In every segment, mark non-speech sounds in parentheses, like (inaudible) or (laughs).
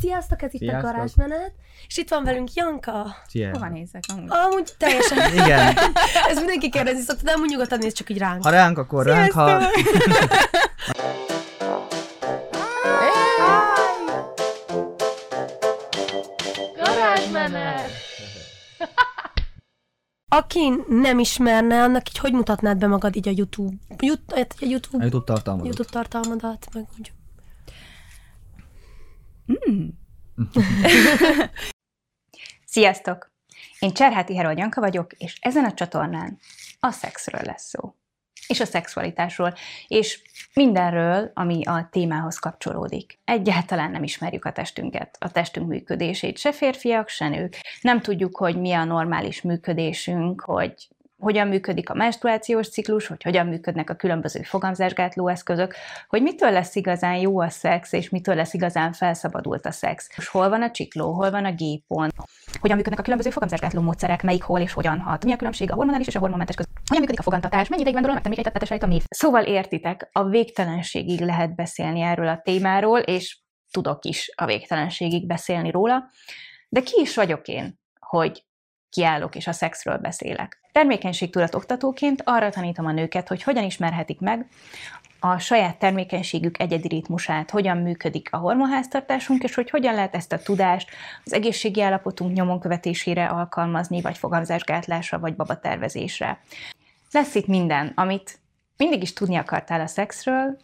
Sziasztok, ez itt Sziasztok. a garázsmenet, és itt van velünk Janka. Szia. Hova nézek amúgy? Amúgy teljesen, (laughs) Igen. (laughs) ez mindenki kérdezni szokta, de amúgy nyugodtan néz csak így ránk. Ha ránk, akkor ránk, ha... (laughs) Garázsmenet! Aki nem ismerne, annak így hogy mutatnád be magad így a YouTube, Jut, a A YouTube, YouTube tartalmat. YouTube tartalmadat, meg úgy. (laughs) Sziasztok! Én Cserháti Herold Janka vagyok, és ezen a csatornán a szexről lesz szó. És a szexualitásról, és mindenről, ami a témához kapcsolódik. Egyáltalán nem ismerjük a testünket, a testünk működését, se férfiak, se nők. Nem tudjuk, hogy mi a normális működésünk, hogy hogyan működik a menstruációs ciklus, hogy hogyan működnek a különböző fogamzásgátló eszközök, hogy mitől lesz igazán jó a szex, és mitől lesz igazán felszabadult a szex. És hol van a csikló, hol van a gépon, hogyan működnek a különböző fogamzásgátló módszerek, melyik hol és hogyan hat, mi a különbség a hormonális és a hormonmentes között, hogyan működik a fogantatás, mennyi ideig van dolog megtermékeny tettetes a méh. Szóval értitek, a végtelenségig lehet beszélni erről a témáról, és tudok is a végtelenségig beszélni róla, de ki is vagyok én, hogy kiállok és a szexről beszélek. Termékenységtudat oktatóként arra tanítom a nőket, hogy hogyan ismerhetik meg a saját termékenységük egyedi ritmusát, hogyan működik a hormonháztartásunk, és hogy hogyan lehet ezt a tudást az egészségi állapotunk nyomon követésére alkalmazni, vagy fogamzásgátlásra, vagy babatervezésre. Lesz itt minden, amit mindig is tudni akartál a szexről,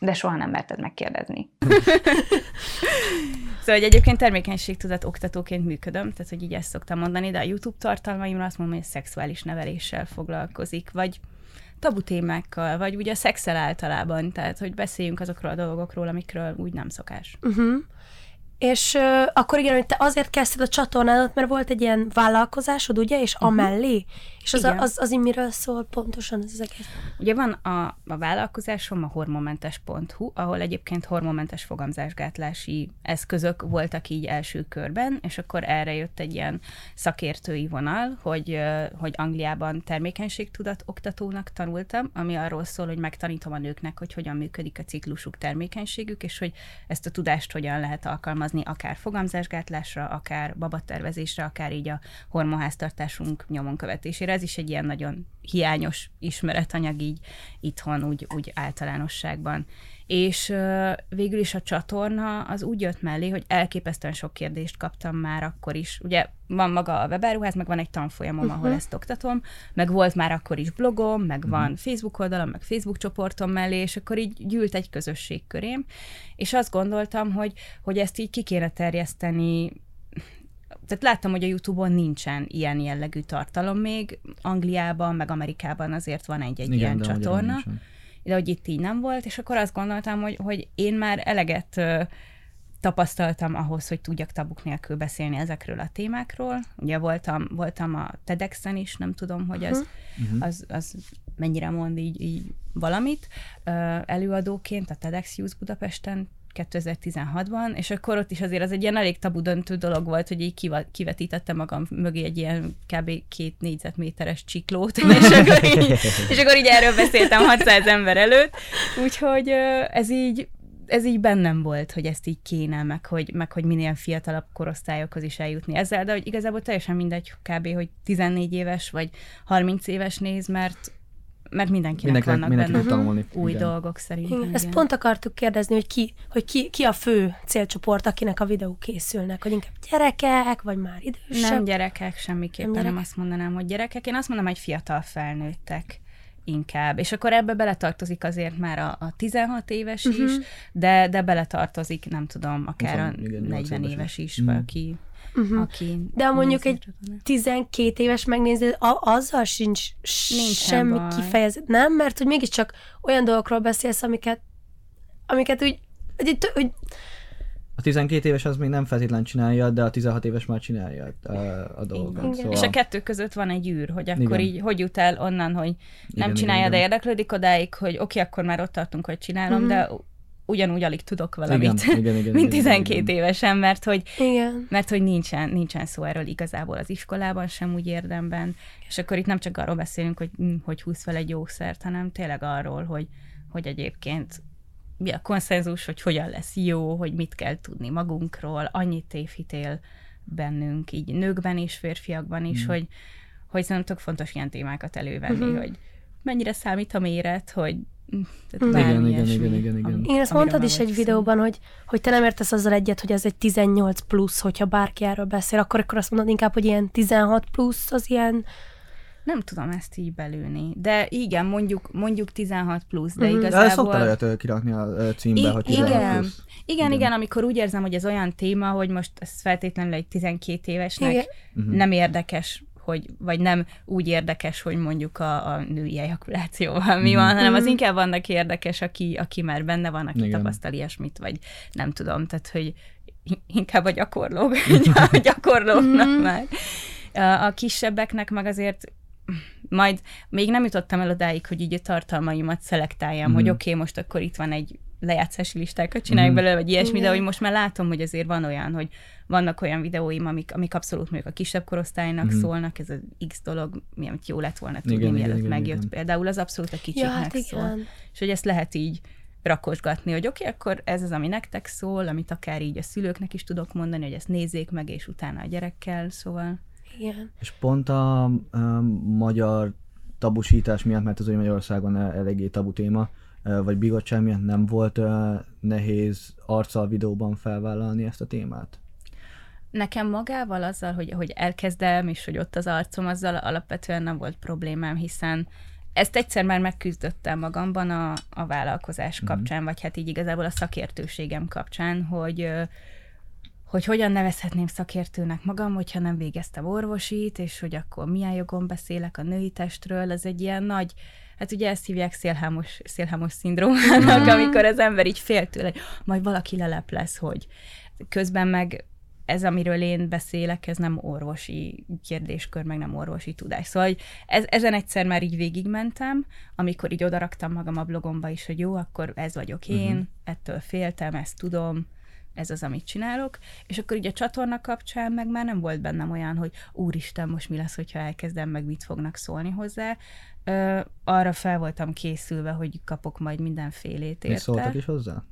de soha nem merted megkérdezni. (laughs) Szóval, hogy egyébként termékenységtudat oktatóként működöm, tehát hogy így ezt szoktam mondani, de a YouTube tartalmaimra azt mondom, hogy szexuális neveléssel foglalkozik, vagy tabu témákkal, vagy ugye a szexel általában, tehát hogy beszéljünk azokról a dolgokról, amikről úgy nem szokás. Uh-huh. És uh, akkor igen, hogy te azért kezdted a csatornádat, mert volt egy ilyen vállalkozásod, ugye, és amellé? És az, Igen. az, az így miről szól pontosan az egész? Ugye van a, a vállalkozásom a hormonmentes.hu, ahol egyébként hormonmentes fogamzásgátlási eszközök voltak így első körben, és akkor erre jött egy ilyen szakértői vonal, hogy, hogy Angliában termékenységtudat oktatónak tanultam, ami arról szól, hogy megtanítom a nőknek, hogy hogyan működik a ciklusuk, termékenységük, és hogy ezt a tudást hogyan lehet alkalmazni akár fogamzásgátlásra, akár babatervezésre, akár így a hormonháztartásunk nyomon követésére. Ez is egy ilyen nagyon hiányos ismeretanyag így itthon, úgy, úgy általánosságban. És végül is a csatorna az úgy jött mellé, hogy elképesztően sok kérdést kaptam már akkor is. Ugye van maga a webáruház, meg van egy tanfolyamom, uh-huh. ahol ezt oktatom, meg volt már akkor is blogom, meg uh-huh. van Facebook oldalam, meg Facebook csoportom mellé, és akkor így gyűlt egy közösség körém, és azt gondoltam, hogy, hogy ezt így ki kéne terjeszteni tehát láttam, hogy a YouTube-on nincsen ilyen jellegű tartalom még. Angliában, meg Amerikában azért van egy-egy ilyen de magyarul csatorna nincsen. De hogy itt így nem volt, és akkor azt gondoltam, hogy, hogy én már eleget tapasztaltam ahhoz, hogy tudjak tabuk nélkül beszélni ezekről a témákról. Ugye voltam, voltam a TEDx-en is, nem tudom, hogy az, Mhm. az, az mennyire mond így, így valamit. Előadóként a TEDx Youth Budapesten 2016-ban, és akkor ott is azért az egy ilyen elég tabu döntő dolog volt, hogy így kiva- kivetítettem magam mögé egy ilyen kb. két négyzetméteres csiklót, (laughs) és akkor, így, és akkor így erről beszéltem 600 ember előtt, úgyhogy ez így ez így bennem volt, hogy ezt így kéne, meg hogy, meg hogy minél fiatalabb korosztályokhoz is eljutni ezzel, de hogy igazából teljesen mindegy kb., hogy 14 éves vagy 30 éves néz, mert mert mindenkinek, Mindenkinek, vannak mindenkinek benne tanulni. új Igen. dolgok szerintem. Igen. Ezt igen. pont akartuk kérdezni, hogy ki, hogy ki, ki a fő célcsoport, akinek a videók készülnek, hogy inkább gyerekek, vagy már idősebb. Nem gyerekek, semmiképpen Nem nem, gyerek? nem azt mondanám, hogy gyerekek. Én azt mondom, hogy fiatal felnőttek inkább. És akkor ebbe beletartozik azért már a, a 16 éves Mhm. is, de, de beletartozik, nem tudom, akár a 20, igen, 8 40 éves is. is, Mhm. Uh-huh. aki De ha mondjuk egy csatornát. 12 éves megnézni, a- azzal sincs Nincsen semmi baj. kifejezet, nem? Mert hogy mégiscsak olyan dolgokról beszélsz, amiket, amiket úgy, hogy, hogy A 12 éves az még nem feltétlenül csinálja, de a 16 éves már csinálja a, a dolgokat. Igen. Szóval... És a kettő között van egy űr, hogy akkor Igen. így hogy jut el onnan, hogy nem Igen, csinálja, igen, de igen. érdeklődik odáig, hogy oké, akkor már ott tartunk, hogy csinálom, Mhm. de ugyanúgy alig tudok valamit, Igen, igen, igen, (laughs) mint igen, 12 igen. évesen, mert hogy igen. mert hogy nincsen, nincsen szó erről igazából az iskolában, sem úgy érdemben, és akkor itt nem csak arról beszélünk, hogy, hm, hogy húz fel egy jószert, hanem tényleg arról, hogy, hogy egyébként mi a konszenzus, hogy hogyan lesz jó, hogy mit kell tudni magunkról, annyit tévhitél bennünk, így nőkben és férfiakban is, mm. hogy, hogy szerintem tök fontos ilyen témákat elővenni, mm-hmm. hogy mennyire számít a méret, hogy tehát igen, igen, igen, igen, igen. Én ezt mondtad is egy videóban, hogy, hogy te nem értesz azzal egyet, hogy ez egy 18 plusz, hogyha bárki erről beszél, akkor, akkor azt mondod inkább, hogy ilyen 16 plusz, az ilyen... Nem tudom ezt így belülni, de igen, mondjuk, mondjuk 16 plusz, de mm-hmm. igazából... De szoktál olyat kirakni a címbe, I- hogy 16 igen. plusz. Igen, igen, igen, amikor úgy érzem, hogy ez olyan téma, hogy most ez feltétlenül egy 12 évesnek igen. Mhm. nem érdekes hogy, vagy nem úgy érdekes, hogy mondjuk a, a női ejakulációval mi van, hanem az mhm. inkább annak érdekes, aki, aki már benne van, aki Igen. tapasztal ilyesmit, vagy nem tudom, tehát, hogy inkább a gyakorlók, (laughs) (laughs) a gyakorlóknak mm. már. A, a kisebbeknek meg azért majd még nem jutottam el odáig, hogy így a tartalmaimat szelektáljam, mm. hogy oké, okay, most akkor itt van egy lejátszási listákat csinálják mm. belőle, vagy ilyesmi, Igen. de hogy most már látom, hogy azért van olyan, hogy vannak olyan videóim, amik, amik abszolút mondjuk a kisebb korosztálynak mm. szólnak, ez az X dolog, mi, amit jó lett volna tudni, igen, mielőtt igen, megjött igen. például, az abszolút a kicsiknek ja, hát szól. És hogy ezt lehet így rakosgatni, hogy oké, okay, akkor ez az, ami nektek szól, amit akár így a szülőknek is tudok mondani, hogy ezt nézzék meg, és utána a gyerekkel, szóval. Igen. És pont a, a magyar tabusítás miatt, mert az ugye Magyarországon eléggé tabu téma, vagy bigottság miatt nem volt nehéz arccal videóban felvállalni ezt a témát? Nekem magával azzal, hogy, hogy elkezdem, és hogy ott az arcom, azzal alapvetően nem volt problémám, hiszen ezt egyszer már megküzdöttem magamban a, a vállalkozás mm-hmm. kapcsán, vagy hát így igazából a szakértőségem kapcsán, hogy hogy hogyan nevezhetném szakértőnek magam, hogyha nem végeztem orvosit, és hogy akkor milyen jogon beszélek a női testről, ez egy ilyen nagy, hát ugye ezt hívják szélhámos, szélhámos szindrómának, mm. amikor az ember így fél tőle, majd valaki lelep lesz, hogy közben meg ez, amiről én beszélek, ez nem orvosi kérdéskör, meg nem orvosi tudás. Szóval hogy ez, ezen egyszer már így végigmentem, amikor így odaraktam magam a blogomba is, hogy jó, akkor ez vagyok én, uh-huh. ettől féltem, ezt tudom, ez az, amit csinálok, és akkor így a csatorna kapcsán meg már nem volt bennem olyan, hogy úristen, most mi lesz, hogyha elkezdem, meg mit fognak szólni hozzá. Ö, arra fel voltam készülve, hogy kapok majd mindenfélét érte. És szóltak is hozzá?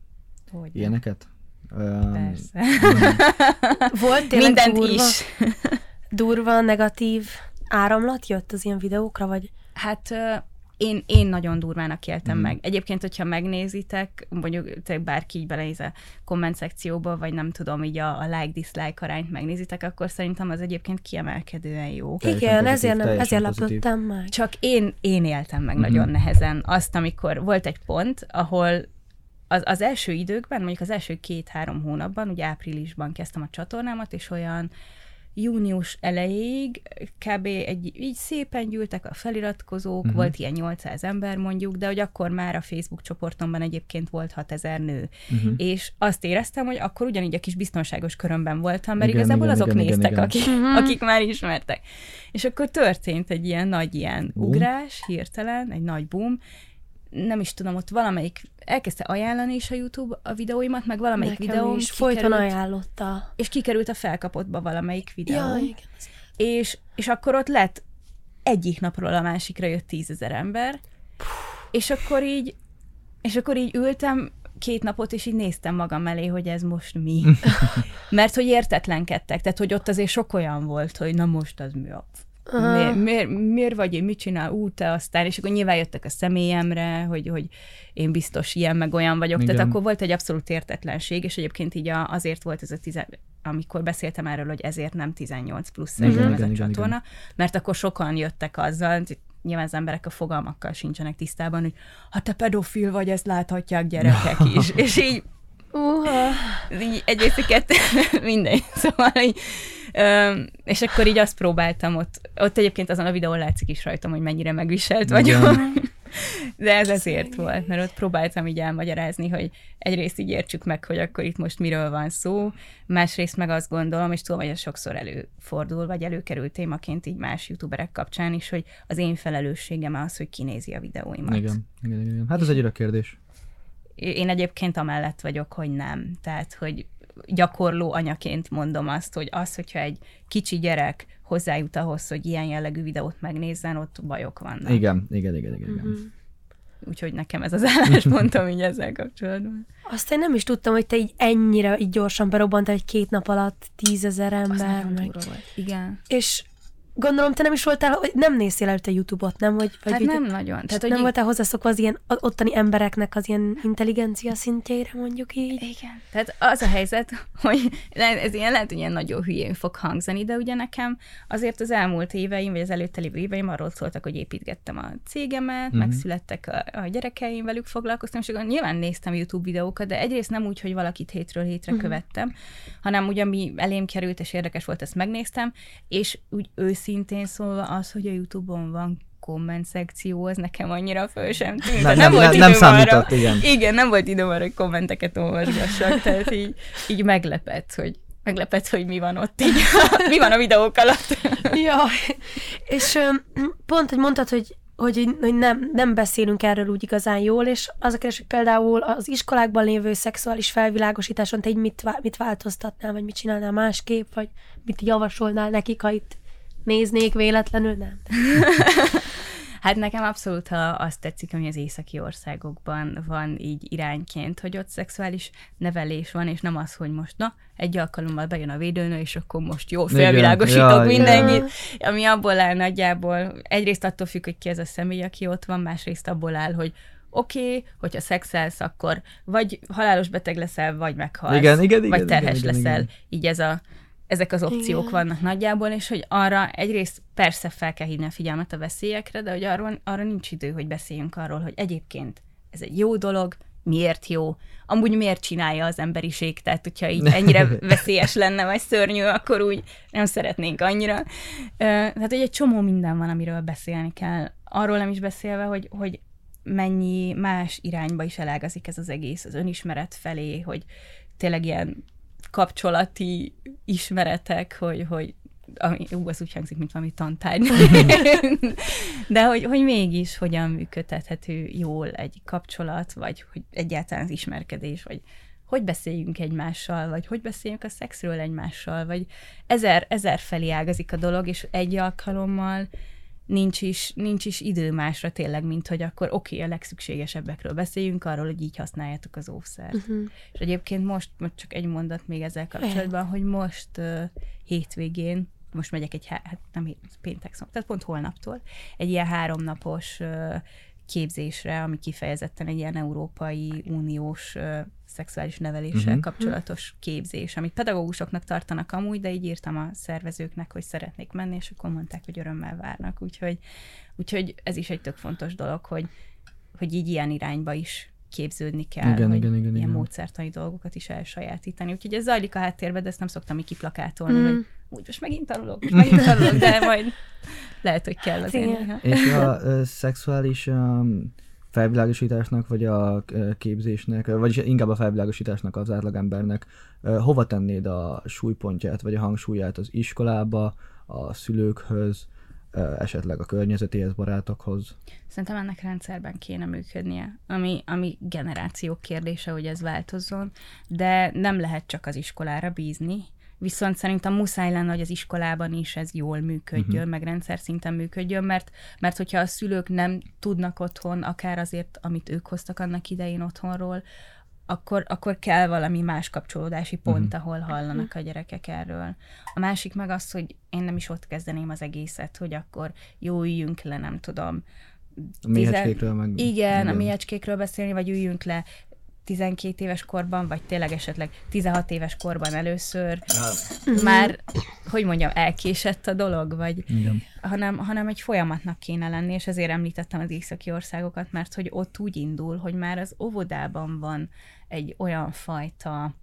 Hogy Ilyeneket? Persze. (laughs) Volt tényleg Mindent durva, is. durva, negatív áramlat jött az ilyen videókra, vagy? Hát én, én nagyon durvának éltem mm. meg. Egyébként, hogyha megnézitek, mondjuk te bárki így belenéz a komment szekcióba, vagy nem tudom, így a, a like-dislike arányt megnézitek, akkor szerintem az egyébként kiemelkedően jó. Teljesen Igen, pozitív, ezért, nem, ezért lepődtem meg. Csak én, én éltem meg mm-hmm. nagyon nehezen azt, amikor volt egy pont, ahol az, az első időkben, mondjuk az első két-három hónapban, ugye áprilisban kezdtem a csatornámat, és olyan június elejéig kb. Egy, így szépen gyűltek a feliratkozók, uh-huh. volt ilyen 800 ember mondjuk, de hogy akkor már a Facebook csoportomban egyébként volt 6000 nő. Uh-huh. És azt éreztem, hogy akkor ugyanígy a kis biztonságos körömben voltam, mert igen, igazából igen, azok igen, néztek, igen, akik, uh-huh. akik már ismertek. És akkor történt egy ilyen nagy ilyen boom. ugrás, hirtelen, egy nagy boom, nem is tudom, ott valamelyik elkezdte ajánlani is a YouTube a videóimat, meg valamelyik Nekem videóm is. Folyton ajánlotta. És kikerült a felkapottba valamelyik videó. Ja, igen. És, és akkor ott lett egyik napról a másikra jött tízezer ember, Puh. és akkor így és akkor így ültem két napot, és így néztem magam elé, hogy ez most mi. (laughs) Mert hogy értetlenkedtek, tehát hogy ott azért sok olyan volt, hogy na most az mi a Miért, miért, miért vagy én, mit csinál, ú, te aztán, és akkor nyilván jöttek a személyemre, hogy, hogy én biztos ilyen, meg olyan vagyok, Igen. tehát akkor volt egy abszolút értetlenség, és egyébként így a, azért volt ez a tizen, amikor beszéltem erről, hogy ezért nem 18 plusz szerintem ez a csatorna, igen. mert akkor sokan jöttek azzal, nyilván az emberek a fogalmakkal sincsenek tisztában, hogy ha te pedofil vagy, ezt láthatják gyerekek (laughs) is, és így Uh-huh. Így egyrészt kettő, (laughs) mindegy. Szóval így, és akkor így azt próbáltam ott, ott egyébként azon a videón látszik is rajtam, hogy mennyire megviselt vagyok. (laughs) De ez ezért volt, mert ott próbáltam így elmagyarázni, hogy egyrészt így értsük meg, hogy akkor itt most miről van szó, másrészt meg azt gondolom, és tudom, hogy ez sokszor előfordul, vagy előkerül témaként így más youtuberek kapcsán is, hogy az én felelősségem az, hogy kinézi a videóimat. Igen, igen, igen. Hát ez egy örök kérdés. Én egyébként amellett vagyok, hogy nem. Tehát, hogy gyakorló anyaként mondom azt, hogy az, hogyha egy kicsi gyerek hozzájut ahhoz, hogy ilyen jellegű videót megnézzen, ott bajok vannak. Igen, igen, igen, igen. igen. Uh-huh. úgyhogy nekem ez az (laughs) álláspontom így ezzel kapcsolatban. Azt én nem is tudtam, hogy te így ennyire így gyorsan berobbantál, hogy két nap alatt tízezer Az ember. nagyon Meg. volt. Igen. És gondolom, te nem is voltál, hogy nem néztél előtte YouTube-ot, nem? Vagy, vagy Hát így- nem nagyon. Tehát, hogy nem így- voltál hozzászokva az ilyen ottani embereknek az ilyen intelligencia szintjeire, mondjuk így. Igen. Tehát az a helyzet, (laughs) hogy ez ilyen lehet, hogy ilyen nagyon hülyén fog hangzani, de ugye nekem azért az elmúlt éveim, vagy az előtte lévő éveim arról szóltak, hogy építgettem a cégemet, Mhm. mm-hmm. megszülettek a, a gyerekeim, velük foglalkoztam, és akkor nyilván néztem YouTube videókat, de egyrészt nem úgy, hogy valakit hétről hétre Mhm. mm-hmm. követtem, hanem ugye ami elém került, és érdekes volt, ezt megnéztem, és úgy őszintén szólva az, hogy a YouTube-on van komment szekció, az nekem annyira föl sem tűnt. Nem- nem- volt nem- nem arra- számított, igen. igen, nem volt időm arra, hogy kommenteket olvasgassak, tehát így, így meglepett, hogy meglepett, hogy mi van ott így, mi van a videók alatt. Ja, és pont, hogy mondtad, hogy hogy, hogy nem, nem beszélünk erről úgy igazán jól, és az a kérdés, hogy például az iskolákban lévő szexuális felvilágosításon te így mit, mit változtatnál, vagy mit csinálnál másképp, vagy mit javasolnál nekik, ha itt néznék véletlenül, nem? (laughs) Hát nekem abszolút ha azt tetszik, ami az északi országokban van így irányként, hogy ott szexuális nevelés van, és nem az, hogy most na, egy alkalommal bejön a védőnő, és akkor most jó, felvilágosítok Ja, mindenkit, ami abból áll nagyjából, egyrészt attól függ, hogy ki ez a személy, aki ott van, másrészt abból áll, hogy oké, okay, hogyha szexelsz, akkor vagy halálos beteg leszel, vagy meghalsz, Igen, igen, igen, vagy terhes igen, igen, leszel. igen. Így ez a, ezek az opciók Igen. vannak nagyjából, és hogy arra egyrészt persze fel kell hívni a figyelmet a veszélyekre, de hogy arról, arra nincs idő, hogy beszéljünk arról, hogy egyébként ez egy jó dolog, miért jó, amúgy miért csinálja az emberiség, tehát hogyha így ennyire veszélyes lenne, vagy szörnyű, akkor úgy nem szeretnénk annyira. Tehát, hogy egy csomó minden van, amiről beszélni kell. Arról nem is beszélve, hogy, hogy mennyi más irányba is elágazik ez az egész, az önismeret felé, hogy tényleg ilyen kapcsolati ismeretek, hogy, hogy ami, ú, az úgy hangzik, mint valami tantárgy. (laughs) De hogy, hogy mégis hogyan működtethető jól egy kapcsolat, vagy hogy egyáltalán az ismerkedés, vagy hogy beszéljünk egymással, vagy hogy beszéljünk a szexről egymással, vagy ezer, ezer felé ágazik a dolog, és egy alkalommal nincs is, nincs is idő másra tényleg, mint hogy akkor oké, okay, a legszükségesebbekről beszéljünk, arról, hogy így használjátok az óvszert. Uh-huh. És egyébként most, most csak egy mondat még ezzel kapcsolatban, hogy most uh, hétvégén, most megyek egy, há- hát nem péntek szó, tehát pont holnaptól, egy ilyen háromnapos uh, képzésre, ami kifejezetten egy ilyen Európai Uniós szexuális neveléssel uh-huh. kapcsolatos képzés, amit pedagógusoknak tartanak amúgy, de így írtam a szervezőknek, hogy szeretnék menni, és akkor mondták, hogy örömmel várnak. Úgyhogy, úgyhogy ez is egy tök fontos dolog, hogy, hogy így ilyen irányba is képződni kell, Igen, hogy igen, igen, ilyen igen. módszertani dolgokat is elsajátítani. Úgyhogy ez zajlik a háttérben, de ezt nem szoktam így kiplakátolni, Mm. hogy úgy most megint tanulok, most megint tanulok, de (laughs) majd lehet, hogy kell néha. És a ö, szexuális um, felvilágosításnak, vagy a ö, képzésnek, ö, vagyis inkább a felvilágosításnak az átlagembernek, ö, hova tennéd a súlypontját, vagy a hangsúlyát az iskolába, a szülőkhöz, ö, esetleg a környezetéhez, barátokhoz? Szerintem ennek rendszerben kéne működnie, ami, ami generációk kérdése, hogy ez változzon, de nem lehet csak az iskolára bízni, viszont szerintem muszáj lenne, hogy az iskolában is ez jól működjön, uh-huh. meg rendszer szinten működjön, mert, mert hogyha a szülők nem tudnak otthon, akár azért, amit ők hoztak annak idején otthonról, akkor, akkor kell valami más kapcsolódási pont, uh-huh. ahol hallanak a gyerekek erről. A másik meg az, hogy én nem is ott kezdeném az egészet, hogy akkor jó üljünk le, nem tudom, A méhecskékről meg... igen, a méhecskékről beszélni, vagy üljünk le 12 éves korban, vagy tényleg esetleg 16 éves korban először, már, hogy mondjam, elkésett a dolog, vagy Igen. hanem, hanem egy folyamatnak kéne lenni, és ezért említettem az északi országokat, mert hogy ott úgy indul, hogy már az óvodában van egy olyan fajta,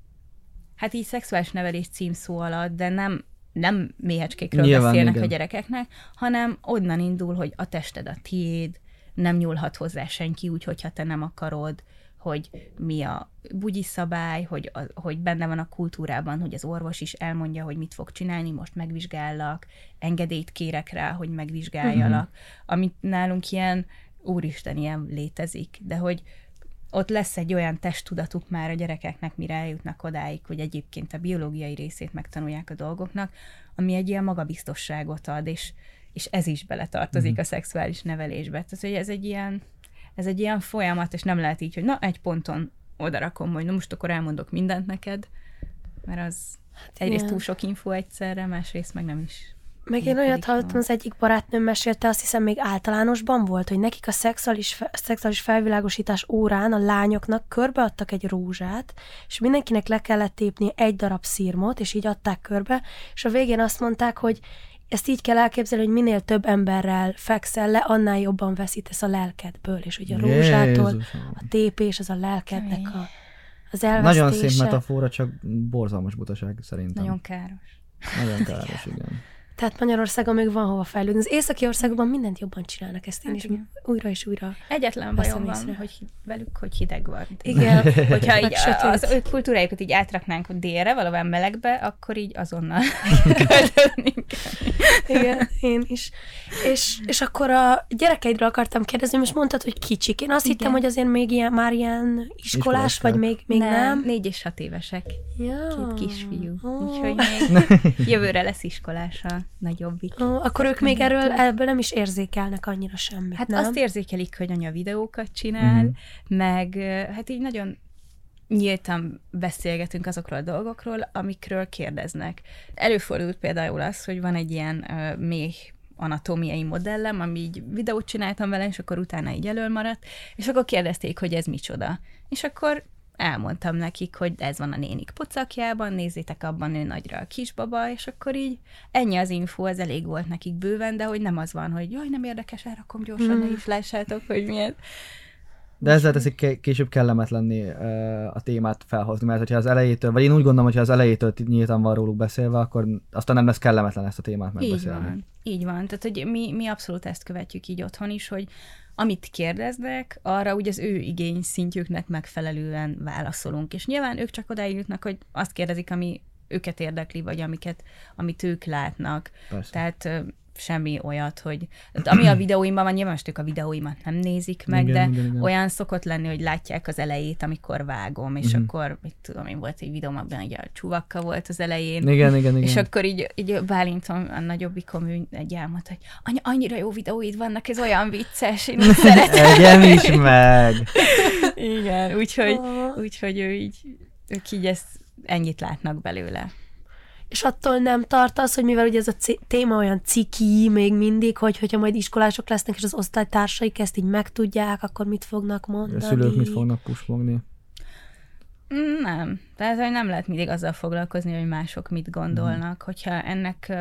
hát így szexuális nevelés címszó alatt, de nem nem méhecskékről Nyilván, beszélnek igen. a gyerekeknek, hanem onnan indul, hogy a tested a tiéd, nem nyúlhat hozzá senki úgy, hogyha te nem akarod, hogy mi a bugyi szabály, hogy, a, hogy benne van a kultúrában, hogy az orvos is elmondja, hogy mit fog csinálni, most megvizsgállak, engedélyt kérek rá, hogy megvizsgáljalak, amit nálunk ilyen, úristen, ilyen létezik, de hogy ott lesz egy olyan testtudatuk már a gyerekeknek, mire eljutnak odáig, hogy egyébként a biológiai részét megtanulják a dolgoknak, ami egy ilyen magabiztosságot ad, és, és ez is beletartozik a szexuális nevelésbe. Tehát, hogy ez egy ilyen, ez egy ilyen folyamat, és nem lehet így, hogy na, egy ponton oda rakom, hogy na most akkor elmondok mindent neked, mert az egyrészt igen. túl sok info egyszerre, másrészt meg nem is. Meg én olyat hallottam, az egyik barátnőm mesélte, azt hiszem még általánosban volt, hogy nekik a szexuális, szexuális felvilágosítás órán a lányoknak körbeadtak egy rózsát, és mindenkinek le kellett tépni egy darab szírmot, és így adták körbe, és a végén azt mondták, hogy ezt így kell elképzelni, hogy minél több emberrel fekszel le, annál jobban veszítesz a lelkedből, és hogy a rózsától Jézusom. a tépés az a lelkednek a, az elvesztése. Nagyon szép metafora, csak borzalmas butaság szerintem. Nagyon káros. Nagyon káros, igen. Tehát Magyarországon még van hova fejlődni. Az északi országokban mindent jobban csinálnak, ezt én Hát is igen. újra és újra. Egyetlen bajom van, észre. hogy velük, hogy hideg van. Igen. (laughs) Hogyha így sötét. az ő kultúrájukat így átraknánk délre, valahol melegbe, akkor így azonnal (laughs) költözni kell. Igen, én is. És, és akkor a gyerekeidről akartam kérdezni, és mondtad, hogy kicsik. Én azt Igen. hittem, hogy azért még ilyen, már ilyen iskolás, Iskolás vagy még, még nem. nem. Négy és hat évesek. Ja. Két kisfiú. Ó. Úgyhogy még (laughs) jövőre lesz iskolás a nagyobbik. Ó, akkor ők még erről ebből nem is érzékelnek annyira semmit, Hát nem? azt érzékelik, hogy anya videókat csinál, Mhm. meg hát így nagyon nyíltan beszélgetünk azokról a dolgokról, amikről kérdeznek. Előfordult például az, hogy van egy ilyen ö, méh anatómiai modellem, ami így videót csináltam vele, és akkor utána így elölmaradt, és akkor kérdezték, hogy ez micsoda. És akkor elmondtam nekik, hogy ez van a nénik pocakjában, nézzétek abban ő nagyra a kisbaba, és akkor így ennyi az info, ez elég volt nekik bőven, de hogy nem az van, hogy jaj, nem érdekes, elrakom gyorsan, ne is lássátok, hogy milyen. De ezzel teszik később kellemetlenni a témát felhozni, mert hogyha az elejétől, vagy én úgy gondolom, hogy az elejétől nyíltan van róluk beszélve, akkor aztán nem lesz kellemetlen ezt a témát Így megbeszélni. van, így van. Tehát, hogy mi, mi abszolút ezt követjük így otthon is, hogy amit kérdeznek, arra úgy az ő igény szintjüknek megfelelően válaszolunk. És nyilván ők csak odáig jutnak, hogy azt kérdezik, ami őket érdekli, vagy amiket, amit ők látnak. Persze. Tehát semmi olyat, hogy ami a (clears throat) videóimban van, nyilván most ők a videóimat nem nézik meg, Igen, de igen, igen. olyan szokott lenni, hogy látják az elejét, amikor vágom, és Mhm. akkor, mit tudom én, volt egy videóm, abban ugye a csuvakka volt az elején, Igen, igen, igen. és akkor így, így Bálintom, a nagyobbikom, egy elmondta, hogy anya, annyira jó videóid vannak, ez olyan vicces, én (laughs) szeretem. Egyem is meg! Igen, úgyhogy, Ah. úgyhogy ő így, ők így ezt ennyit látnak belőle. És attól nem tartasz, hogy mivel ugye ez a c- téma olyan ciki még mindig, hogy hogyha majd iskolások lesznek, és az osztálytársaik ezt így megtudják, akkor mit fognak mondani? A szülők mit fognak pusmogni? Nem. Tehát hogy nem lehet mindig azzal foglalkozni, hogy mások mit gondolnak. Hogyha ennek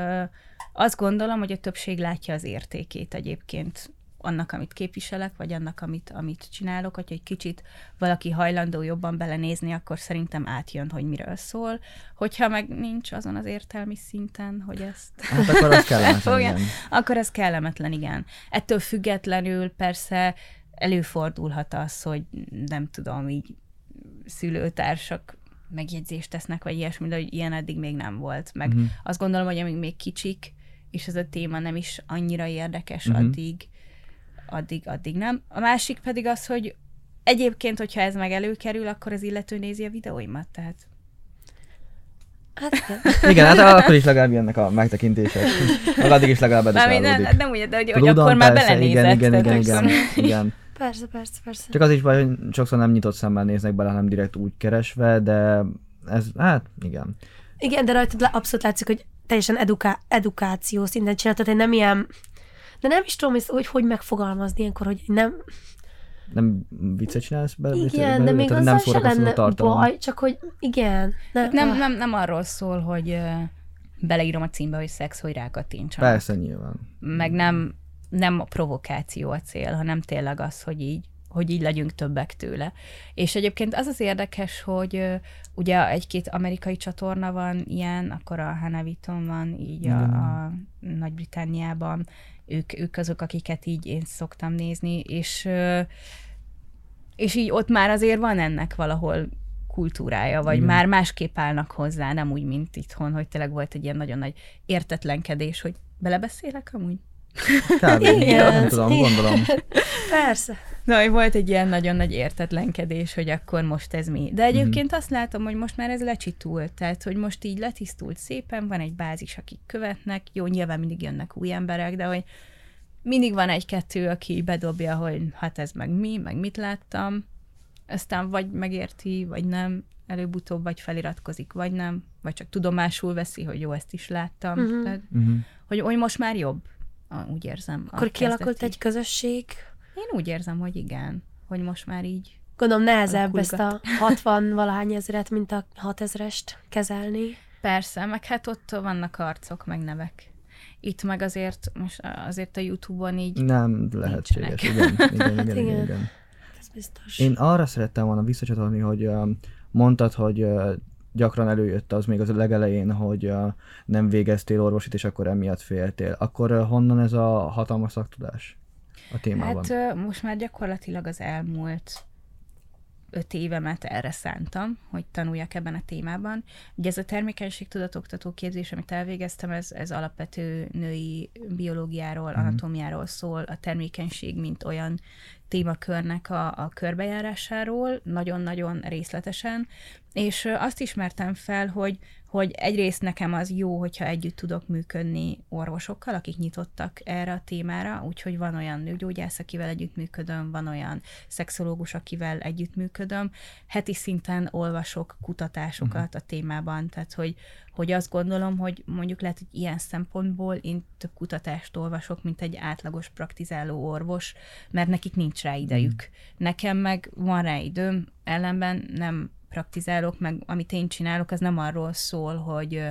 azt gondolom, hogy a többség látja az értékét egyébként annak, amit képviselek, vagy annak, amit, amit csinálok, hogyha egy kicsit valaki hajlandó jobban belenézni, akkor szerintem átjön, hogy miről szól. Hogyha meg nincs azon az értelmi szinten, hogy ezt Hát akkor az kellemetlen, (laughs) igen. akkor ez kellemetlen, igen. Ettől függetlenül persze előfordulhat az, hogy nem tudom, így szülőtársak megjegyzést tesznek, vagy ilyesmi, de hogy ilyen eddig még nem volt. Meg Mhm. azt gondolom, hogy amíg még kicsik, és ez a téma nem is annyira érdekes, Mhm. addig, addig, addig nem. A másik pedig az, hogy egyébként, hogyha ez meg előkerül, akkor az illető nézi a videóimat, tehát Hát igen. Igen, hát akkor is legalább jönnek a megtekintések. Meg addig is legalább Mármint nem, edukálódik. nem úgy, de hogy, hogy Tudom, akkor már persze, belenézett. Igen, igen, tehát igen, igen, igen. Persze, persze, persze. Csak az is baj, hogy sokszor nem nyitott szemmel néznek bele, hanem direkt úgy keresve, de ez, hát igen. Igen, de rajtad le- abszolút látszik, hogy teljesen eduká- edukáció szinten csináltad, hogy nem ilyen, de nem is tudom, hogy hogy, hogy megfogalmazni ilyenkor, hogy nem, Nem viccet csinálsz belőle? igen, de még azzal nem se lenne tartalom. baj, csak hogy igen. Hát nem, ah, nem, nem arról szól, hogy beleírom a címbe, hogy szex, hogy rákattintsanak. Persze, nyilván. Meg nem, nem a provokáció a cél, hanem tényleg az, hogy így hogy így legyünk többek tőle. És egyébként az az érdekes, hogy ugye egy-két amerikai csatorna van ilyen, akkor a Hanaviton van így a, a Nagy-Britanniában, ők, ők azok, akiket így én szoktam nézni, és és így ott már azért van ennek valahol kultúrája, vagy Igen. már másképp állnak hozzá, nem úgy, mint itthon, hogy tényleg volt egy ilyen nagyon nagy értetlenkedés, hogy belebeszélek amúgy? Kb. (laughs) Igen. nem tudom, gondolom. Persze. Na, volt egy ilyen nagyon nagy értetlenkedés, hogy akkor most ez mi. De egyébként azt látom, hogy most már ez lecsitult, tehát hogy most így letisztult szépen, van egy bázis, akik követnek, jó, nyilván mindig jönnek új emberek, de hogy mindig van egy-kettő, aki bedobja, hogy hát ez meg mi, meg mit láttam, aztán vagy megérti, vagy nem, előbb-utóbb vagy feliratkozik, vagy nem, vagy csak tudomásul veszi, hogy jó, ezt is láttam. Mhm. Tehát, Uh-huh. hogy, hogy most már jobb, Ah, úgy érzem. Akkor kialakult kezdeti. egy közösség. Én úgy érzem, hogy igen, hogy most már így. Gondolom nehezebb ezt a Alakulgat. 60 valahány ezeret, mint a 6000-est kezelni. Persze, meg hát ott vannak arcok, meg nevek. Itt meg azért, most azért a Youtube-on így Nem lehetséges, (laughs) igen, igen, igen, igen, Hát igen. igen. Ez biztos. Én arra szerettem volna visszacsatolni, hogy mondtad, hogy gyakran előjött az még az legelején, hogy nem végeztél orvosit, és akkor emiatt féltél. Akkor honnan ez a hatalmas szaktudás a témában? Hát most már gyakorlatilag az elmúlt öt évemet erre szántam, hogy tanuljak ebben a témában. Ugye ez a termékenység tudatoktató képzés, amit elvégeztem, ez, ez alapvető női biológiáról, Mhm. anatómiáról szól, a termékenység, mint olyan témakörnek a, a körbejárásáról, nagyon-nagyon részletesen, és azt ismertem fel, hogy, hogy egyrészt nekem az jó, hogyha együtt tudok működni orvosokkal, akik nyitottak erre a témára, úgyhogy van olyan nőgyógyász, akivel együttműködöm, van olyan szexológus, akivel együttműködöm. Heti szinten olvasok kutatásokat a témában, tehát hogy, hogy azt gondolom, hogy mondjuk lehet, hogy ilyen szempontból én több kutatást olvasok, mint egy átlagos praktizáló orvos, mert nekik nincs rá idejük. Nekem meg van rá időm, ellenben nem praktizálok, meg amit én csinálok, az nem arról szól, hogy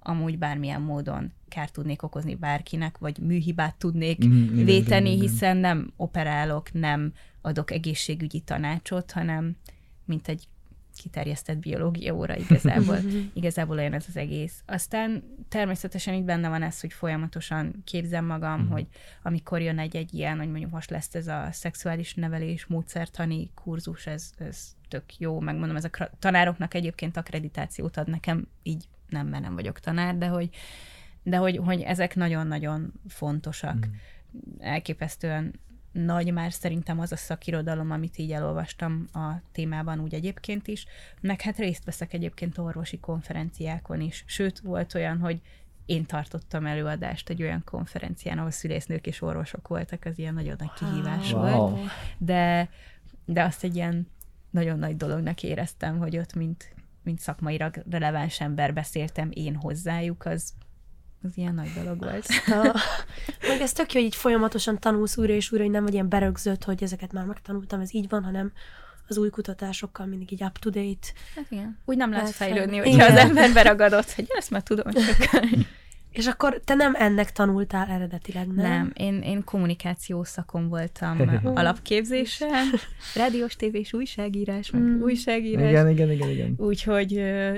amúgy bármilyen módon kárt tudnék okozni bárkinek, vagy műhibát tudnék igen, véteni, igen. hiszen nem operálok, nem adok egészségügyi tanácsot, hanem mint egy kiterjesztett biológia óra igazából, (laughs) igazából olyan ez az egész. Aztán természetesen itt benne van ez, hogy folyamatosan képzem magam, Mhm. hogy amikor jön egy-egy ilyen, hogy mondjuk most lesz ez a szexuális nevelés módszertani kurzus, ez, ez tök jó, megmondom, ez a tanároknak egyébként akkreditációt ad nekem, így nem, mert nem vagyok tanár, de hogy, de hogy, hogy ezek nagyon-nagyon fontosak. Mhm. Elképesztően nagy már szerintem az a szakirodalom, amit így elolvastam a témában úgy egyébként is, meg hát részt veszek egyébként orvosi konferenciákon is. Sőt, volt olyan, hogy én tartottam előadást egy olyan konferencián, ahol szülésznők és orvosok voltak, az ilyen nagyon nagy kihívás Wow. volt, de, de azt egy ilyen nagyon nagy dolognak éreztem, hogy ott mint, mint szakmailag releváns ember beszéltem én hozzájuk, az, az ilyen nagy dolog volt. A, meg ez tök jó, hogy így folyamatosan tanulsz újra és újra, hogy nem vagy ilyen berögzött, hogy ezeket már megtanultam, ez így van, hanem az új kutatásokkal mindig így up to date. Hát igen. Úgy nem lehet fejlődni, hogyha az ember beragadott, hogy ezt már tudom, csak És akkor te nem ennek tanultál eredetileg, nem? nem. Én, én kommunikáció szakon voltam (laughs) alapképzésen, rádiós, tévés, újságírás, meg Mm. újságírás. Igen, igen, igen, igen. Úgyhogy,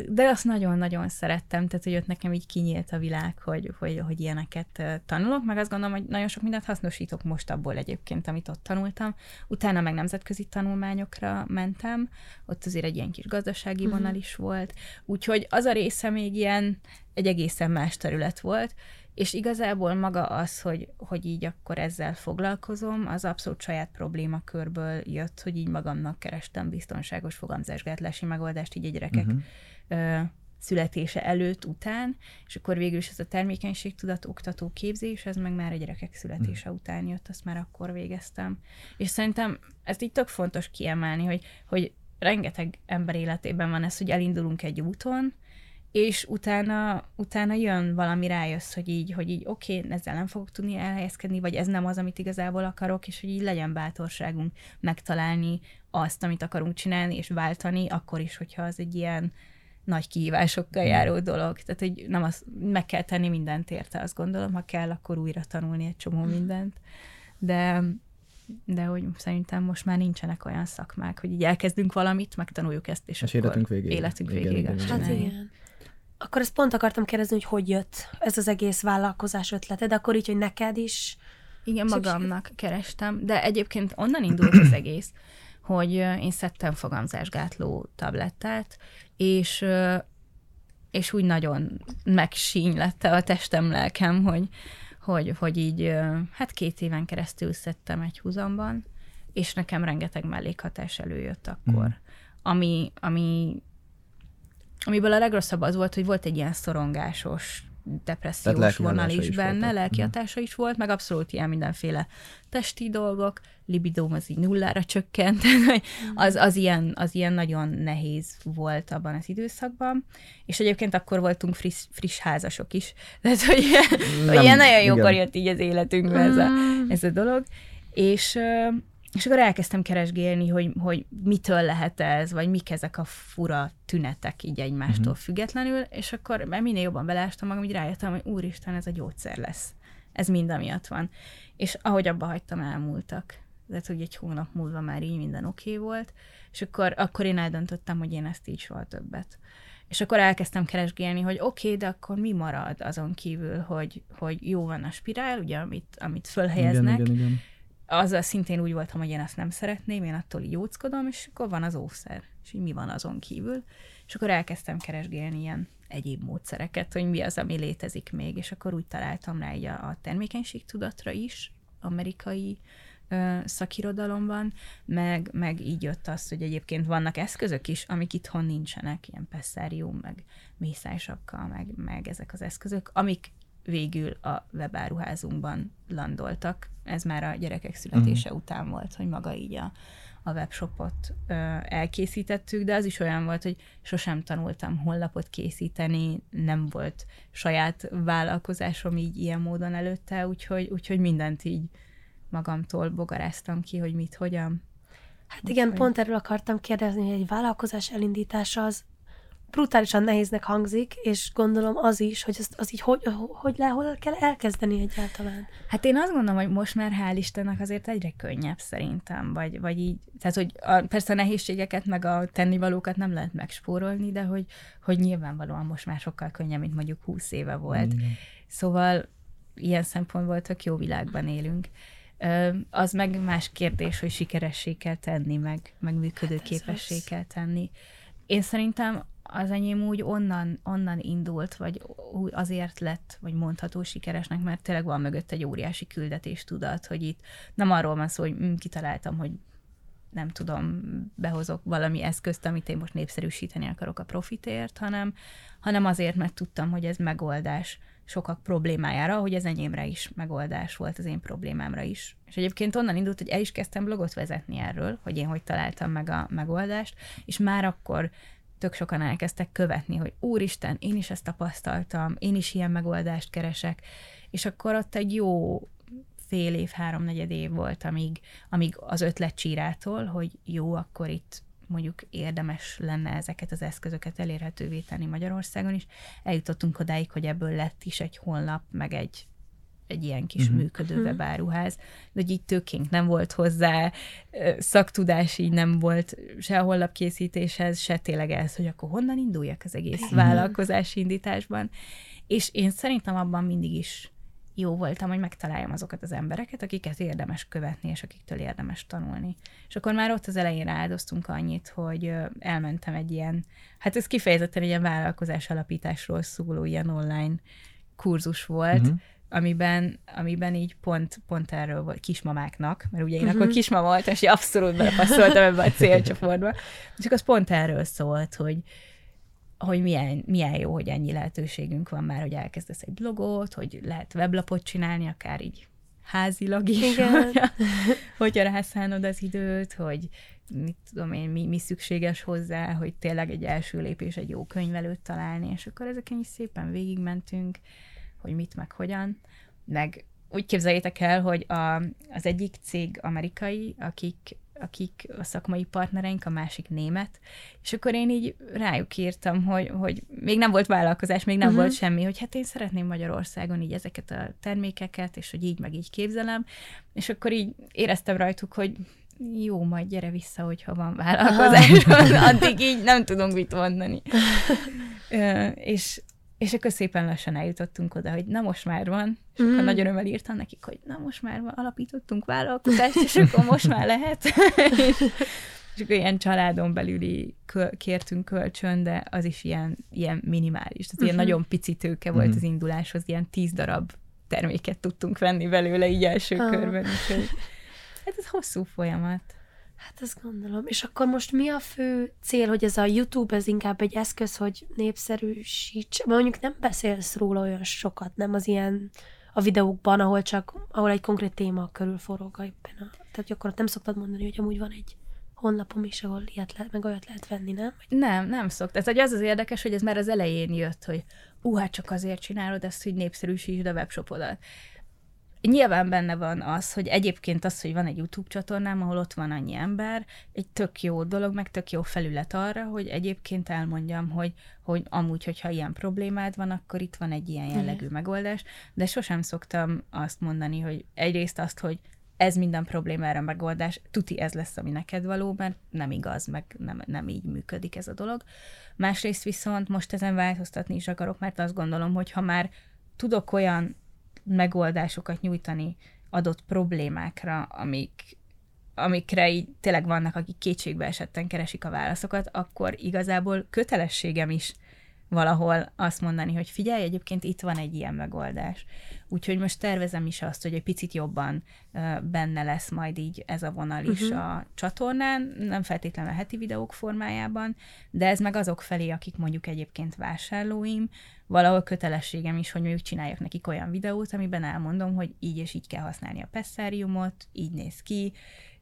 de azt nagyon-nagyon szerettem, tehát hogy ott nekem így kinyílt a világ, hogy, hogy, hogy ilyeneket tanulok, meg azt gondolom, hogy nagyon sok mindent hasznosítok most abból egyébként, amit ott tanultam. Utána meg nemzetközi tanulmányokra mentem, ott azért egy ilyen kis gazdasági vonal is volt, úgyhogy az a része még ilyen egy egészen más terület volt, és igazából maga az, hogy, hogy így akkor ezzel foglalkozom, az abszolút saját problémakörből jött, hogy így magamnak kerestem biztonságos fogamzásgátlási megoldást így a gyerekek Mhm. ö, születése előtt, után, és akkor végül is ez a termékenységtudat oktató képzés, ez meg már a gyerekek születése után jött, azt már akkor végeztem. És szerintem ezt így tök fontos kiemelni, hogy, hogy rengeteg ember életében van ez, hogy elindulunk egy úton, és utána, utána jön valami, rájössz, hogy így, hogy így oké, okay, ezzel nem fogok tudni elhelyezkedni, vagy ez nem az, amit igazából akarok, és hogy így legyen bátorságunk megtalálni azt, amit akarunk csinálni, és váltani, akkor is, hogyha az egy ilyen nagy kihívásokkal járó dolog. Tehát, hogy nem az, meg kell tenni mindent érte, azt gondolom, ha kell, akkor újra tanulni egy csomó mindent. De, de hogy szerintem most már nincsenek olyan szakmák, hogy így elkezdünk valamit, megtanuljuk ezt, és, És akkor életünk végéig. életünk végéig. Hát igen. Akkor ezt pont akartam kérdezni, hogy hogy jött ez az egész vállalkozás ötlete, de akkor így, hogy neked is. Igen, Szükség- magamnak kerestem, de egyébként onnan indult az egész, hogy én szedtem fogamzásgátló tablettát, és, és úgy nagyon megsínylette a testem, lelkem, hogy, hogy, hogy így, hát két éven keresztül szedtem egy húzamban, és nekem rengeteg mellékhatás előjött akkor, Mhm. ami, ami amiből a legrosszabb az volt, hogy volt egy ilyen szorongásos depressziós vonal is is benne, voltak. lelki Mhm. hatása is volt, meg abszolút ilyen mindenféle testi dolgok, libidóm az így nullára csökkent, (laughs) az, az, ilyen, az ilyen nagyon nehéz volt abban az időszakban, és egyébként akkor voltunk friss, friss házasok is, (laughs) tehát hogy ilyen, hogy ilyen nagyon jókor jött így az életünkbe ez a, Mm. ez a dolog, és, és akkor elkezdtem keresgélni, hogy, hogy mitől lehet ez, vagy mik ezek a fura tünetek így egymástól uh-huh. függetlenül, és akkor minél jobban belástam magam, így rájöttem, hogy úristen, ez a gyógyszer lesz. Ez mind amiatt van. És ahogy abba hagytam, elmúltak. Tehát, hogy egy hónap múlva már így minden oké okay volt, és akkor, akkor én eldöntöttem, hogy én ezt így soha többet. És akkor elkezdtem keresgélni, hogy oké, okay, de akkor mi marad azon kívül, hogy, hogy jó van a spirál, ugye, amit, amit fölhelyeznek, Igen, igen, igen. Azzal szintén úgy voltam, hogy én ezt nem szeretném, én attól jóckodom, és akkor van az ószer, és így mi van azon kívül. És akkor elkezdtem keresgélni ilyen egyéb módszereket, hogy mi az, ami létezik még, és akkor úgy találtam rá így a, a termékenységtudatra is, amerikai ö, szakirodalomban, meg, meg így jött az, hogy egyébként vannak eszközök is, amik itthon nincsenek, ilyen pesszárium, meg mészálysapka, meg, meg ezek az eszközök, amik végül a webáruházunkban landoltak. Ez már a gyerekek születése uh-huh. után volt, hogy maga így a, a webshopot ö, elkészítettük, de az is olyan volt, hogy sosem tanultam honlapot készíteni, nem volt saját vállalkozásom így ilyen módon előtte, úgyhogy, úgyhogy mindent így magamtól bogaráztam ki, hogy mit, hogyan. Hát igen, Úgyhogy- pont erről akartam kérdezni, hogy egy vállalkozás elindítása az brutálisan nehéznek hangzik, és gondolom az is, hogy azt, az így hogy, hogy le, hol kell elkezdeni egyáltalán. Hát én azt gondolom, hogy most már hál' Istennek azért egyre könnyebb szerintem, vagy, vagy így, tehát hogy a, persze a nehézségeket, meg a tennivalókat nem lehet megspórolni, de hogy, hogy nyilvánvalóan most már sokkal könnyebb, mint mondjuk 20 éve volt. Igen. Szóval ilyen szempontból tök jó világban élünk. Ö, az meg más kérdés, hogy sikeressé kell tenni, meg, meg működőképessé az. kell tenni. Én szerintem az enyém úgy onnan, onnan indult, vagy azért lett, vagy mondható sikeresnek, mert tényleg van mögött egy óriási küldetés tudat, hogy itt nem arról van szó, hogy mm, kitaláltam, hogy nem tudom, behozok valami eszközt, amit én most népszerűsíteni akarok a profitért, hanem, hanem azért, mert tudtam, hogy ez megoldás sokak problémájára, hogy ez enyémre is megoldás volt, az én problémámra is. És egyébként onnan indult, hogy el is kezdtem blogot vezetni erről, hogy én hogy találtam meg a megoldást, és már akkor tök sokan elkezdtek követni, hogy úristen, én is ezt tapasztaltam, én is ilyen megoldást keresek, és akkor ott egy jó fél év, háromnegyed év volt, amíg, amíg az ötlet csírától, hogy jó, akkor itt mondjuk érdemes lenne ezeket az eszközöket elérhetővé tenni Magyarországon is. Eljutottunk odáig, hogy ebből lett is egy honlap, meg egy, egy ilyen kis Mhm. uh-huh. működő webáruház, de hogy így tőkénk nem volt hozzá, szaktudás így nem volt se a honlapkészítéshez, se tényleg ez, hogy akkor honnan induljak az egész Igen. vállalkozási indításban. És én szerintem abban mindig is jó voltam, hogy megtaláljam azokat az embereket, akiket érdemes követni, és akiktől érdemes tanulni. És akkor már ott az elején rááldoztunk annyit, hogy elmentem egy ilyen, hát ez kifejezetten egy ilyen vállalkozás alapításról szóló ilyen online kurzus volt, Mhm. uh-huh. Amiben, amiben így pont, pont erről volt kismamáknak, mert ugye én uh-huh. Akkor kismama voltam, és abszolút belepasszoltam ebbe a (laughs) célcsoportba, csak az pont erről szólt, hogy, hogy milyen, milyen jó, hogy ennyi lehetőségünk van már, hogy elkezdesz egy blogot, hogy lehet weblapot csinálni, akár így házilag is, Igen. (laughs) hogyha, hogyha rászánod az időt, hogy mit tudom én, mi, mi szükséges hozzá, hogy tényleg egy első lépés egy jó könyvelőt találni, és akkor ezeken is szépen végigmentünk, hogy mit, meg hogyan, meg úgy képzeljétek el, hogy a, az egyik cég amerikai, akik, akik a szakmai partnereink, a másik német, és akkor én így rájuk írtam, hogy, hogy még nem volt vállalkozás, még nem uh-huh. volt semmi, hogy hát én szeretném Magyarországon így ezeket a termékeket, és hogy így meg így képzelem, és akkor így éreztem rajtuk, hogy jó, majd gyere vissza, hogyha van vállalkozás, (laughs) addig így nem tudunk mit mondani. (laughs) Ö, és, és akkor szépen lassan eljutottunk oda, hogy na most már van, és akkor Mhm. nagy örömmel írtam nekik, hogy na most már van, alapítottunk vállalkozást, és akkor most már lehet. és, (laughs) és akkor ilyen családon belüli kértünk kölcsön, de az is ilyen, ilyen minimális. Tehát ilyen Mhm. nagyon pici tőke volt Mhm. az induláshoz, ilyen tíz darab terméket tudtunk venni belőle így első Ah. körben, úgyhogy hát ez hosszú folyamat. Hát ezt gondolom. És akkor most mi a fő cél, hogy ez a YouTube, ez inkább egy eszköz, hogy népszerűsíts, mondjuk nem beszélsz róla olyan sokat, nem az ilyen a videókban, ahol csak, ahol egy konkrét téma körül forog éppen. A, tehát akkor nem szoktad mondani, hogy amúgy van egy honlapom is, ahol ilyet lehet, meg olyat lehet venni, nem? Nem, nem szokt. Ez az az érdekes, hogy ez már az elején jött, hogy ú, hát csak azért csinálod ezt, hogy népszerűsítsd a webshopodat. Nyilván benne van az, hogy egyébként az, hogy van egy YouTube csatornám, ahol ott van annyi ember, egy tök jó dolog, meg tök jó felület arra, hogy egyébként elmondjam, hogy, hogy amúgy, hogyha ilyen problémád van, akkor itt van egy ilyen jellegű Igen. megoldás, de sosem szoktam azt mondani, hogy egyrészt azt, hogy ez minden problémára megoldás, tuti ez lesz, ami neked való, mert nem igaz, meg nem, nem így működik ez a dolog. Másrészt viszont most ezen változtatni is akarok, mert azt gondolom, hogy ha már tudok olyan megoldásokat nyújtani adott problémákra, amik, amikre így tényleg vannak, akik kétségbe esetten keresik a válaszokat, akkor igazából kötelességem is valahol azt mondani, hogy figyelj, egyébként itt van egy ilyen megoldás. Úgyhogy most tervezem is azt, hogy egy picit jobban benne lesz majd így ez a vonal is uh-huh. a csatornán, nem feltétlenül a heti videók formájában, de ez meg azok felé, akik mondjuk egyébként vásárlóim, valahol kötelességem is, hogy mondjuk csináljak nekik olyan videót, amiben elmondom, hogy így és így kell használni a pesszáriumot, így néz ki,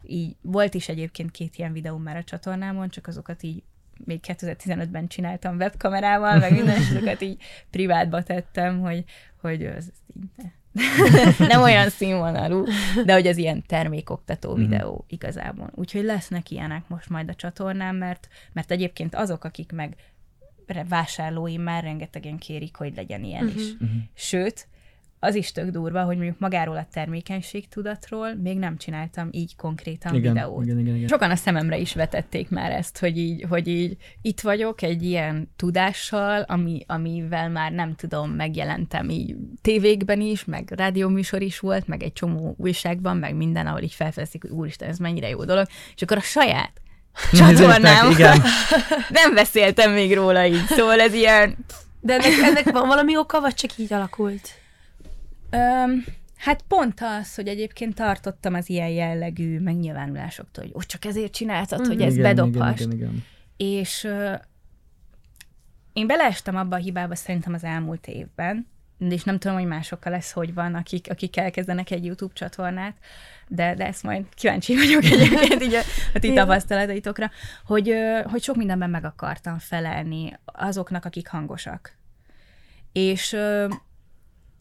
így volt is egyébként két ilyen videó már a csatornámon, csak azokat így még 2015-ben csináltam webkamerával, meg minden, azokat így privátba tettem, hogy, hogy ez így (laughs) nem olyan színvonalú, de hogy az ilyen termékoktató mm. videó igazából. Úgyhogy lesznek ilyenek most majd a csatornám, mert, mert egyébként azok, akik meg vásárlóim már rengetegen kérik, hogy legyen ilyen uh-huh. is. Uh-huh. Sőt, az is tök durva, hogy mondjuk magáról a termékenység tudatról még nem csináltam így konkrétan igen, videót. Igen, igen, igen. Sokan a szememre is vetették már ezt, hogy így, hogy így itt vagyok egy ilyen tudással, ami, amivel már nem tudom, megjelentem így tévékben is, meg rádióműsor is volt, meg egy csomó újságban, meg minden, ahol így felfeszik, hogy úristen, ez mennyire jó dolog, és akkor a saját (laughs) csatornám. Igen. (laughs) nem beszéltem még róla így, szóval ez ilyen... De ennek, ennek van valami oka, vagy csak így alakult? Um, hát pont az, hogy egyébként tartottam az ilyen jellegű megnyilvánulásoktól, hogy ott csak ezért csináltad, mm. hogy ez igen, bedobhast. Igen, igen, igen. És uh, én beleestem abba a hibába szerintem az elmúlt évben, és nem tudom, hogy másokkal lesz, hogy van, akik, akik elkezdenek egy YouTube csatornát, de, de ezt majd kíváncsi vagyok (laughs) egyébként így a, a ti tapasztalataitokra, hogy, hogy sok mindenben meg akartam felelni azoknak, akik hangosak. És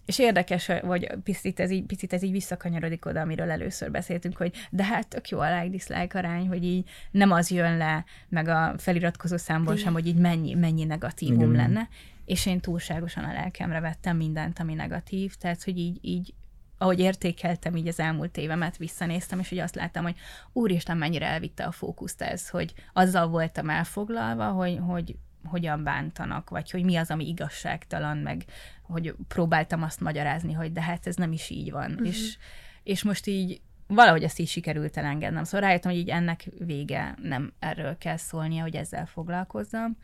és érdekes, vagy picit ez, így, picit ez így visszakanyarodik oda, amiről először beszéltünk, hogy de hát tök jó a like-dislike arány, hogy így nem az jön le, meg a feliratkozó számból sem, hogy így mennyi, mennyi negatívum Igen. lenne, és én túlságosan a lelkemre vettem mindent, ami negatív, tehát hogy így, így ahogy értékeltem így az elmúlt évemet, visszanéztem, és hogy azt láttam, hogy úristen, mennyire elvitte a fókuszt ez, hogy azzal voltam elfoglalva, hogy, hogy hogyan bántanak, vagy hogy mi az, ami igazságtalan, meg hogy próbáltam azt magyarázni, hogy de hát ez nem is így van. Uh-huh. És, és most így valahogy ezt így sikerült elengednem. Szóval rájöttem, hogy így ennek vége nem erről kell szólnia, hogy ezzel foglalkozzam.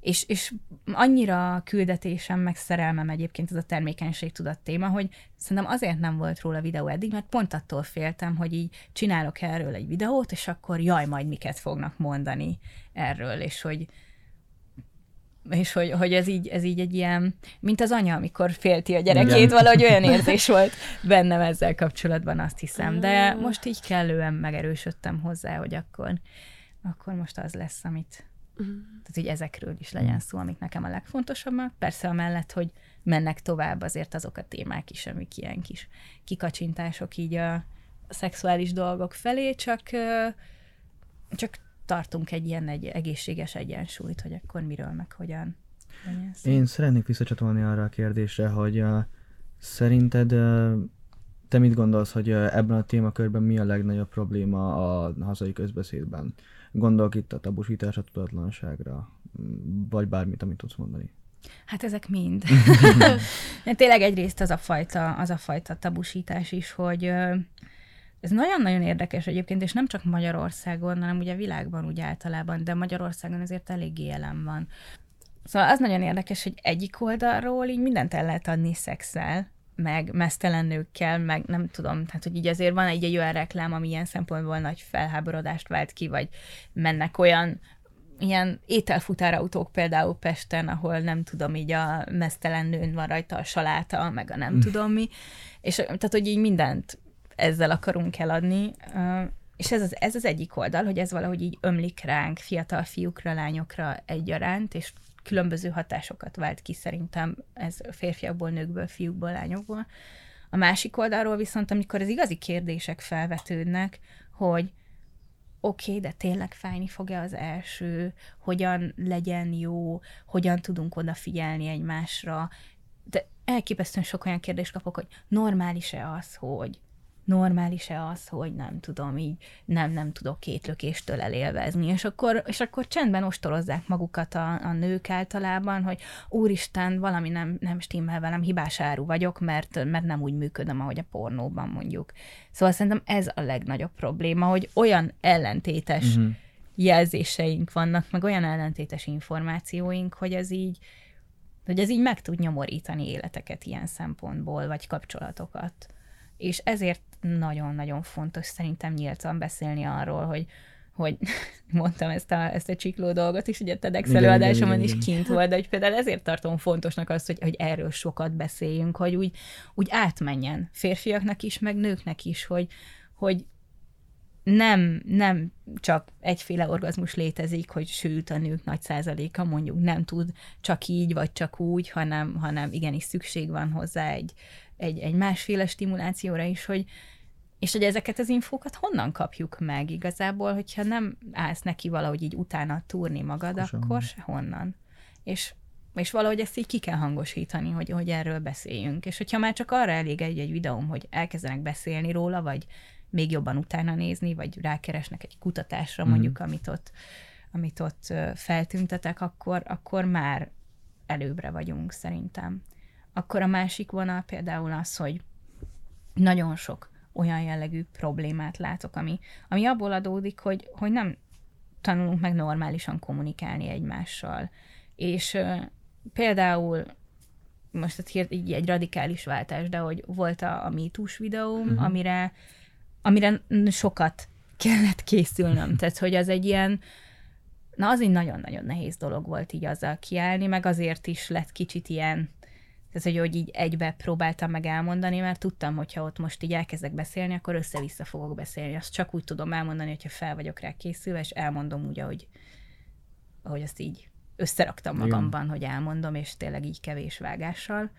És, és annyira küldetésem, meg szerelmem egyébként ez a termékenység tudat téma, hogy szerintem azért nem volt róla videó eddig, mert pont attól féltem, hogy így csinálok erről egy videót, és akkor jaj, majd miket fognak mondani erről, és hogy, és hogy, hogy ez, így, ez így egy ilyen, mint az anya, amikor félti a gyerekét, Igen. valahogy olyan (laughs) érzés volt bennem ezzel kapcsolatban, azt hiszem. De most így kellően megerősödtem hozzá, hogy akkor, akkor most az lesz, amit, Uh-huh. Tehát, hogy ezekről is legyen szó, amik nekem a legfontosabbak. Persze amellett, hogy mennek tovább azért azok a témák is, amik ilyen kis kikacsintások így a szexuális dolgok felé, csak, csak tartunk egy ilyen egy egészséges egyensúlyt, hogy akkor miről, meg hogyan. Én szeretnék visszacsatolni arra a kérdésre, hogy uh, szerinted uh, te mit gondolsz, hogy uh, ebben a témakörben mi a legnagyobb probléma a hazai közbeszédben? Gondolok itt a tabusítás, a tudatlanságra, vagy bármit, amit tudsz mondani. Hát ezek mind. (laughs) Tényleg egyrészt az a fajta, az a fajta tabusítás is, hogy ez nagyon-nagyon érdekes egyébként, és nem csak Magyarországon, hanem ugye világban úgy általában, de Magyarországon azért eléggé jelen van. Szóval az nagyon érdekes, hogy egyik oldalról így mindent el lehet adni szexel, meg mesztelen nőkkel, meg nem tudom, tehát hogy így azért van egy, egy olyan reklám, ami ilyen szempontból nagy felháborodást vált ki, vagy mennek olyan ilyen ételfutárautók például Pesten, ahol nem tudom, így a mesztelen nőn van rajta a saláta, meg a nem mm. tudom mi, és tehát, hogy így mindent ezzel akarunk eladni, és ez az, ez az egyik oldal, hogy ez valahogy így ömlik ránk, fiatal fiúkra, lányokra egyaránt, és különböző hatásokat vált ki szerintem ez férfiakból, nőkből, fiúkból, lányokból. A másik oldalról viszont, amikor az igazi kérdések felvetődnek, hogy oké, okay, de tényleg fájni fog-e az első, hogyan legyen jó, hogyan tudunk odafigyelni egymásra, de elképesztően sok olyan kérdést kapok, hogy normális-e az, hogy normális-e az, hogy nem tudom, így nem, nem tudok két lökéstől elélvezni, és akkor, és akkor csendben ostorozzák magukat a, a nők általában, hogy úristen, valami nem, nem stimmel velem, hibás áru vagyok, mert, mert nem úgy működöm, ahogy a pornóban mondjuk. Szóval szerintem ez a legnagyobb probléma, hogy olyan ellentétes uh-huh. jelzéseink vannak, meg olyan ellentétes információink, hogy ez így, hogy ez így meg tud nyomorítani életeket ilyen szempontból, vagy kapcsolatokat. És ezért nagyon-nagyon fontos szerintem nyíltan beszélni arról, hogy hogy (laughs) mondtam ezt a, ezt a csikló dolgot is, ugye a TEDx előadásomon is kint volt, de hogy például ezért tartom fontosnak azt, hogy, hogy erről sokat beszéljünk, hogy úgy, úgy átmenjen férfiaknak is, meg nőknek is, hogy, hogy nem, nem csak egyféle orgazmus létezik, hogy sőt a nők nagy százaléka mondjuk nem tud csak így, vagy csak úgy, hanem, hanem igenis szükség van hozzá egy, egy, egy másféle stimulációra is, hogy, és hogy ezeket az infókat honnan kapjuk meg igazából, hogyha nem állsz neki valahogy így utána túrni magad, Köszönöm. akkor se honnan. És, és valahogy ezt így ki kell hangosítani, hogy, hogy erről beszéljünk. És hogyha már csak arra elég egy, egy videóm, hogy elkezdenek beszélni róla, vagy még jobban utána nézni, vagy rákeresnek egy kutatásra mm. mondjuk, amit ott, amit ott feltüntetek, akkor, akkor már előbbre vagyunk szerintem. Akkor a másik vonal például az, hogy nagyon sok olyan jellegű problémát látok, ami, ami abból adódik, hogy, hogy nem tanulunk meg normálisan kommunikálni egymással. És uh, például most hát hírt így egy radikális váltás, de hogy volt a, a MeToo-s videóm, uh-huh. amire, amire sokat kellett készülnöm. (laughs) Tehát, hogy az egy ilyen, na az egy nagyon-nagyon nehéz dolog volt így azzal kiállni, meg azért is lett kicsit ilyen tehát, hogy, hogy így egybe próbáltam meg elmondani, mert tudtam, hogyha ott most így elkezdek beszélni, akkor össze-vissza fogok beszélni. Azt csak úgy tudom elmondani, hogyha fel vagyok rá készülve, és elmondom úgy, ahogy, ahogy azt így összeraktam magamban, Igen. hogy elmondom, és tényleg így kevés vágással.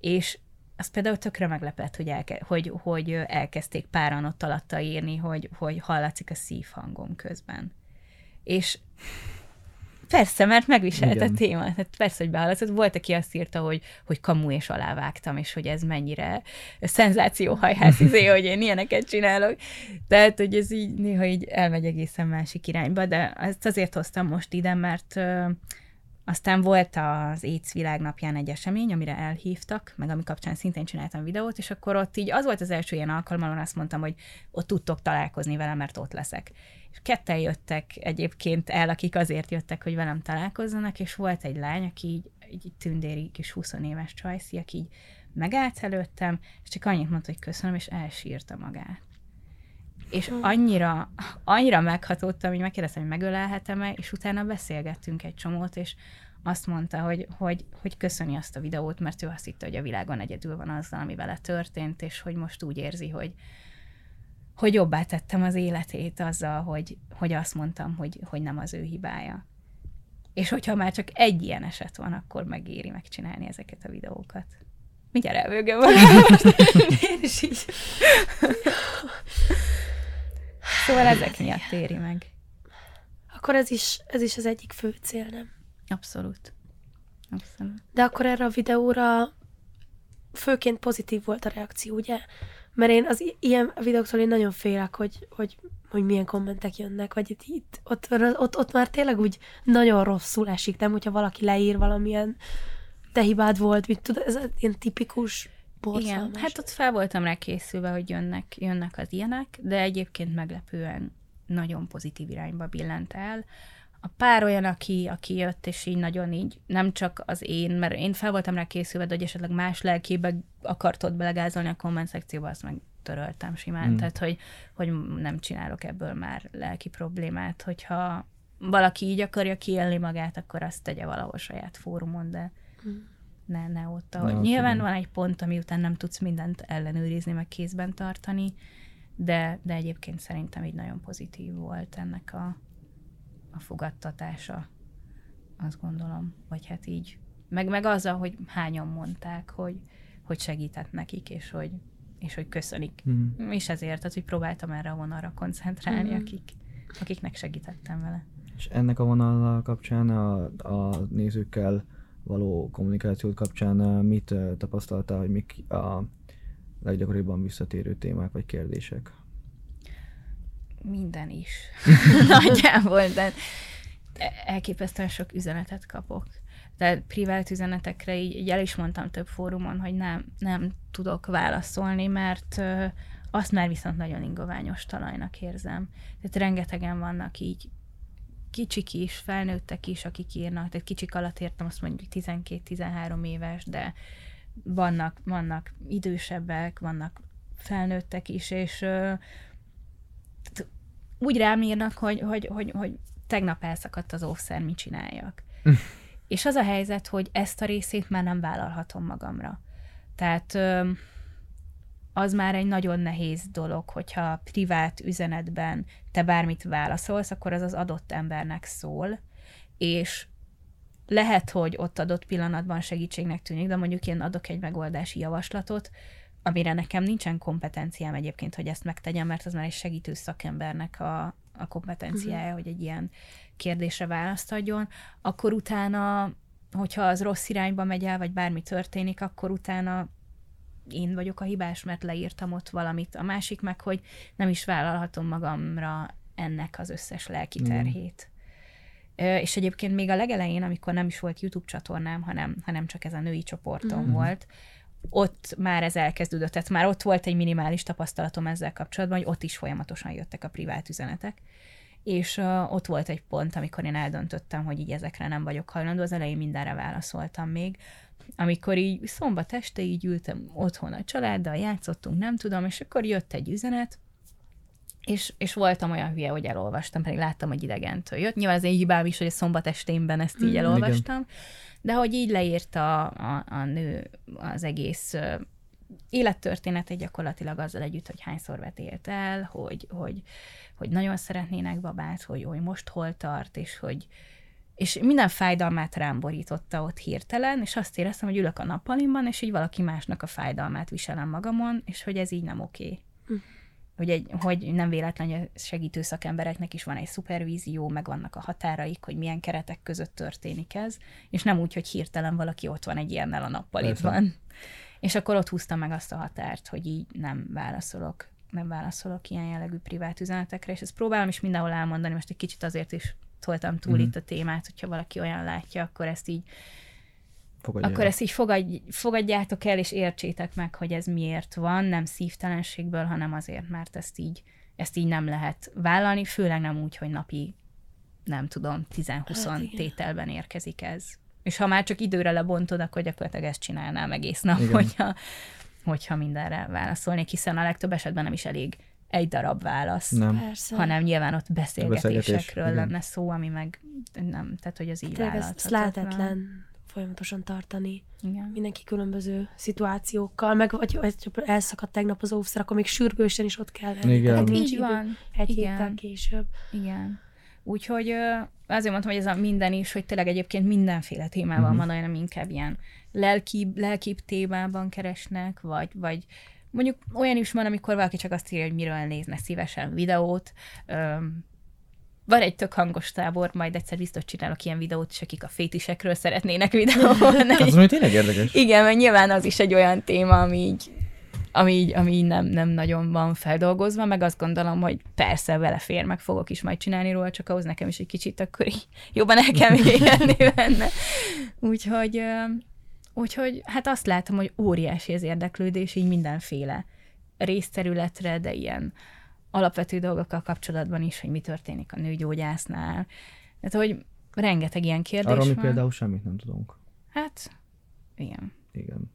És az például tökre meglepett, hogy, elke, hogy, hogy elkezdték páran ott alatta írni, hogy, hogy hallatszik a szívhangom közben. És Persze, mert megviselt Igen. a téma. Hát persze, hogy behallatszott. Volt, aki azt írta, hogy, hogy kamu és alávágtam, és hogy ez mennyire szenzációhajház, izé, (laughs) hogy én ilyeneket csinálok. Tehát, hogy ez így néha így elmegy egészen másik irányba, de ezt azért hoztam most ide, mert aztán volt az AIDS világnapján egy esemény, amire elhívtak, meg ami kapcsán szintén csináltam videót, és akkor ott így az volt az első ilyen alkalom, azt mondtam, hogy ott tudtok találkozni velem, mert ott leszek. Ketten jöttek egyébként el, akik azért jöttek, hogy velem találkozzanak, és volt egy lány, aki így, így tündéri kis 20 éves csajszi, aki így megállt előttem, és csak annyit mondta, hogy köszönöm, és elsírta magát. És annyira, annyira meghatódtam, hogy megkérdeztem, hogy megölelhetem-e, és utána beszélgettünk egy csomót, és azt mondta, hogy, hogy, hogy köszöni azt a videót, mert ő azt hitte, hogy a világon egyedül van azzal, ami vele történt, és hogy most úgy érzi, hogy, hogy jobbá tettem az életét azzal, hogy, hogy azt mondtam, hogy, hogy nem az ő hibája. És hogyha már csak egy ilyen eset van, akkor megéri megcsinálni ezeket a videókat. Mindjárt elvőgöm Én is így. Szóval ezek miatt éri meg. Akkor ez is, ez is az egyik fő cél, nem? Abszolút. Abszolút. De akkor erre a videóra főként pozitív volt a reakció, ugye? Mert én az ilyen videóktól én nagyon félek, hogy, hogy, hogy milyen kommentek jönnek, vagy itt, itt ott, ott, ott, már tényleg úgy nagyon rosszul esik, nem? Hogyha valaki leír valamilyen te hibád volt, mit tudod, ez ilyen tipikus borzalmas. Igen, hát ott fel voltam rá készülve, hogy jönnek, jönnek az ilyenek, de egyébként meglepően nagyon pozitív irányba billent el. A pár olyan, aki, aki jött, és így nagyon így, nem csak az én, mert én fel voltam rá készülve, de hogy esetleg más lelkébe akartod belegázolni a komment szekcióba, azt meg töröltem simán, mm. tehát hogy, hogy nem csinálok ebből már lelki problémát, hogyha valaki így akarja kiélni magát, akkor azt tegye valahol saját fórumon, de mm. ne, ne ott, ahogy. Ne, Nyilván van egy pont, ami után nem tudsz mindent ellenőrizni, meg kézben tartani, de, de egyébként szerintem így nagyon pozitív volt ennek a, a fogadtatása, azt gondolom, vagy hát így. Meg, meg azzal, hogy hányan mondták, hogy, hogy segített nekik, és hogy, és hogy köszönik. Mm. És ezért, az, hogy próbáltam erre a vonalra koncentrálni, mm. akik, akiknek segítettem vele. És ennek a vonallal kapcsán, a, a nézőkkel való kommunikációt kapcsán mit tapasztaltál, hogy mik a leggyakoribban visszatérő témák vagy kérdések? Minden is. (laughs) (laughs) Nagyjából, de elképesztően sok üzenetet kapok. De privát üzenetekre így, így el is mondtam több fórumon, hogy nem, nem tudok válaszolni, mert azt már viszont nagyon ingoványos talajnak érzem. Tehát rengetegen vannak így kicsik is, felnőttek is, akik írnak, tehát kicsik alatt értem azt mondjuk 12-13 éves, de vannak, vannak idősebbek, vannak felnőttek is, és úgy rám írnak, hogy, hogy, hogy, hogy tegnap elszakadt az óvszer, mit csináljak. és az a helyzet, hogy ezt a részét már nem vállalhatom magamra. Tehát az már egy nagyon nehéz dolog, hogyha privát üzenetben te bármit válaszolsz, akkor az az adott embernek szól, és lehet, hogy ott adott pillanatban segítségnek tűnik, de mondjuk én adok egy megoldási javaslatot, amire nekem nincsen kompetenciám egyébként, hogy ezt megtegyem, mert az már egy segítő szakembernek a, a kompetenciája, uh-huh. hogy egy ilyen kérdésre választ adjon, akkor utána, hogyha az rossz irányba megy el, vagy bármi történik, akkor utána én vagyok a hibás, mert leírtam ott valamit. A másik meg, hogy nem is vállalhatom magamra ennek az összes lelki terhét. Mm. És egyébként még a legelején, amikor nem is volt YouTube csatornám, hanem, hanem csak ez a női csoportom mm. volt, ott már ez elkezdődött, tehát már ott volt egy minimális tapasztalatom ezzel kapcsolatban, hogy ott is folyamatosan jöttek a privát üzenetek. És uh, ott volt egy pont, amikor én eldöntöttem, hogy így ezekre nem vagyok hajlandó, az elején mindenre válaszoltam még, amikor így szombat este így ültem otthon a családdal, játszottunk, nem tudom, és akkor jött egy üzenet, és, és voltam olyan hülye, hogy elolvastam, pedig láttam, hogy idegentől jött. Nyilván az én hibám is, hogy a szombat esténben ezt így mm, elolvastam, Igen. De hogy így leírta a, a nő az egész élettörténetet gyakorlatilag azzal együtt, hogy hányszor vetélt el, hogy, hogy, hogy nagyon szeretnének babát, hogy, hogy most hol tart, és hogy, és minden fájdalmát rám borította ott hirtelen, és azt éreztem, hogy ülök a nappalimban, és így valaki másnak a fájdalmát viselem magamon, és hogy ez így nem oké. Okay. Hm. Hogy, egy, hogy nem véletlen, hogy a segítő szakembereknek is van egy szupervízió, meg vannak a határaik, hogy milyen keretek között történik ez, és nem úgy, hogy hirtelen valaki ott van egy ilyennel a nappalitban. És akkor ott húztam meg azt a határt, hogy így nem válaszolok nem válaszolok ilyen jellegű privát üzenetekre, és ezt próbálom is mindenhol elmondani, most egy kicsit azért is toltam túl mm-hmm. itt a témát, hogyha valaki olyan látja, akkor ezt így Fogadja akkor el. ezt így fogadj, fogadjátok el, és értsétek meg, hogy ez miért van, nem szívtelenségből, hanem azért, mert ezt így, ezt így nem lehet vállalni, főleg nem úgy, hogy napi, nem tudom, 10-20 hát, tételben érkezik ez. És ha már csak időre lebontod, akkor gyakorlatilag ezt csinálnám egész nap, hogyha, hogyha mindenre válaszolnék, hiszen a legtöbb esetben nem is elég egy darab válasz, nem. Persze. hanem nyilván ott beszélgetésekről lenne szó, ami meg nem, tehát hogy az így Tényleg ez, ez lehetetlen folyamatosan tartani. Igen. Mindenki különböző szituációkkal, meg vagy elszakadt tegnap az óvszer, akkor még sürgősen is ott kell lenni. Igen. Hát így van. Egy héttel később. Igen. Úgyhogy azért mondtam, hogy ez a minden is, hogy tényleg egyébként mindenféle témával uh-huh. van, olyan, inkább ilyen lelkibb, lelkibb témában keresnek, vagy, vagy Mondjuk olyan is van, amikor valaki csak azt írja, hogy miről nézne szívesen videót. Van egy tök hangos tábor, majd egyszer biztos csinálok ilyen videót is, akik a fétisekről szeretnének videót. Az mondjuk tényleg érdekes. Igen, mert nyilván az is egy olyan téma, ami így ami így, ami így nem, nem nagyon van feldolgozva, meg azt gondolom, hogy persze belefér, meg fogok is majd csinálni róla, csak ahhoz nekem is egy kicsit akkor így jobban el kell élni benne. Úgyhogy Úgyhogy hát azt látom, hogy óriási az érdeklődés így mindenféle részterületre, de ilyen alapvető dolgokkal kapcsolatban is, hogy mi történik a nőgyógyásznál, Tehát, hogy rengeteg ilyen kérdés Arról mi van. például semmit nem tudunk. Hát, igen. Igen.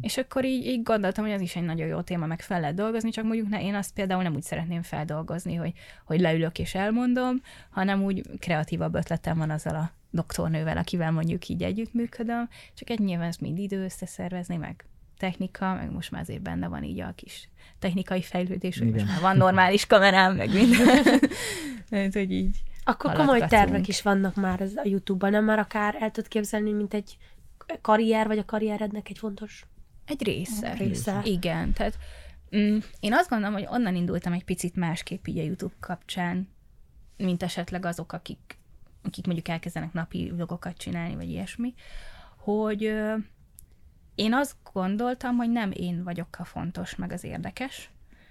És akkor így, így gondoltam, hogy az is egy nagyon jó téma, meg fel lehet dolgozni, csak mondjuk ne, én azt például nem úgy szeretném feldolgozni, hogy, hogy leülök és elmondom, hanem úgy kreatívabb ötletem van azzal a doktornővel, akivel mondjuk így együttműködöm, csak egy nyilván ezt mind idő összeszervezni, meg technika, meg most már azért benne van így a kis technikai fejlődés, hogy most már van normális kamerám, meg minden. (laughs) Tehát, hogy így. Akkor komoly tervek is vannak már ez a YouTube-ban, nem már akár el tudod képzelni, mint egy karrier, vagy a karrierednek egy fontos Egy része. része. Igen, tehát mm, én azt gondolom, hogy onnan indultam egy picit másképp így a YouTube kapcsán, mint esetleg azok, akik, akik mondjuk elkezdenek napi vlogokat csinálni, vagy ilyesmi, hogy ö, én azt gondoltam, hogy nem én vagyok a fontos, meg az érdekes.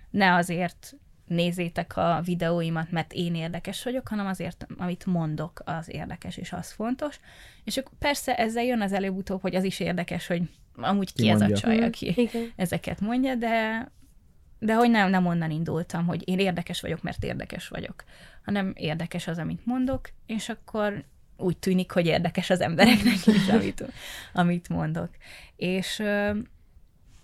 Ne azért nézzétek a videóimat, mert én érdekes vagyok, hanem azért, amit mondok, az érdekes, és az fontos. És akkor persze ezzel jön az előbb-utóbb, hogy az is érdekes, hogy amúgy ki, Ki ez a csaj, Mhm. aki Igen. ezeket mondja, de, de hogy nem, nem onnan indultam, hogy én érdekes vagyok, mert érdekes vagyok, hanem érdekes az, amit mondok, és akkor úgy tűnik, hogy érdekes az embereknek is, (laughs) amit, amit mondok. És,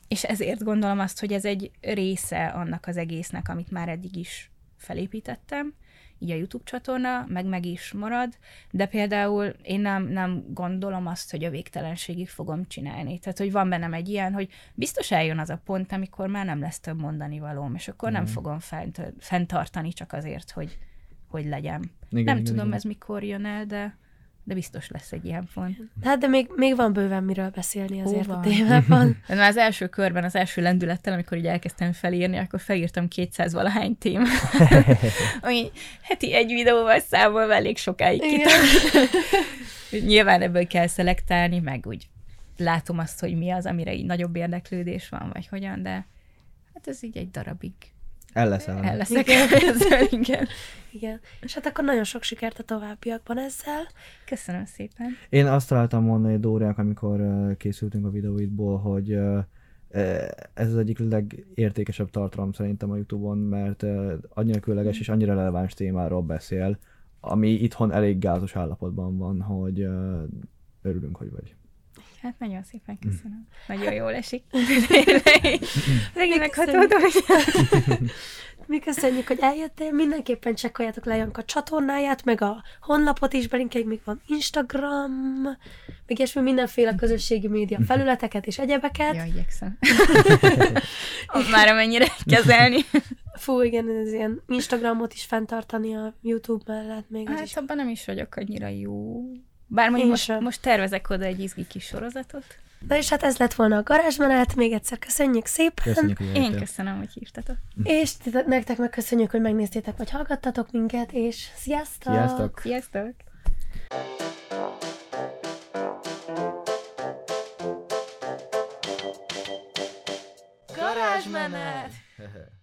és ezért gondolom azt, hogy ez egy része annak az egésznek, amit már eddig is felépítettem, így a YouTube csatorna, meg meg is marad, de például én nem, nem gondolom azt, hogy a végtelenségig fogom csinálni. Tehát, hogy van bennem egy ilyen, hogy biztos eljön az a pont, amikor már nem lesz több mondani valóm, és akkor nem fogom fent, fenntartani csak azért, hogy, hogy legyen. Igen, nem igen, tudom, igen. ez mikor jön el, de, de biztos lesz egy ilyen pont. Hát de még, még van bőven miről beszélni azért van. a témában. (laughs) De már az első körben, az első lendülettel, amikor így elkezdtem felírni, akkor felírtam 200 valahány témát. (laughs) (laughs) Ami heti egy videóval számolva elég sokáig kitart. Nyilván ebből kell szelektálni, meg úgy látom azt, hogy mi az, amire így nagyobb érdeklődés van, vagy hogyan, de hát ez így egy darabig El leszel. el leszek ezzel, igen. Igen. És hát akkor nagyon sok sikert a továbbiakban ezzel. Köszönöm szépen. Én azt találtam mondani Dóriák, amikor készültünk a videóidból, hogy ez az egyik legértékesebb tartalom szerintem a Youtube-on, mert annyira különleges és annyira releváns témáról beszél, ami itthon elég gázos állapotban van, hogy örülünk, hogy vagy. Hát nagyon szépen Mm. köszönöm. Nagyon jól esik. Megint meghatódom. Mi köszönjük, hogy eljöttél. Mindenképpen csekkoljátok le Janka csatornáját, meg a honlapot is, belinkeljük, még van Instagram, meg ilyesmi mindenféle közösségi média felületeket és egyebeket. Ja, igyekszem. (laughs) Az már amennyire kezelni. Fú, igen, ez ilyen Instagramot is fenntartani a YouTube mellett még Hát is. abban nem is vagyok annyira jó. Bár mondjuk most, sem. most tervezek oda egy izgi kis sorozatot. Na és hát ez lett volna a garázsmenet, még egyszer köszönjük szépen. Köszönjük, hogy Én köszönöm, hogy hívtatok. És nektek meg köszönjük, hogy megnéztétek, vagy hallgattatok minket, és sziasztok! Sziasztok! Sziasztok! Garázsmenet! (laughs)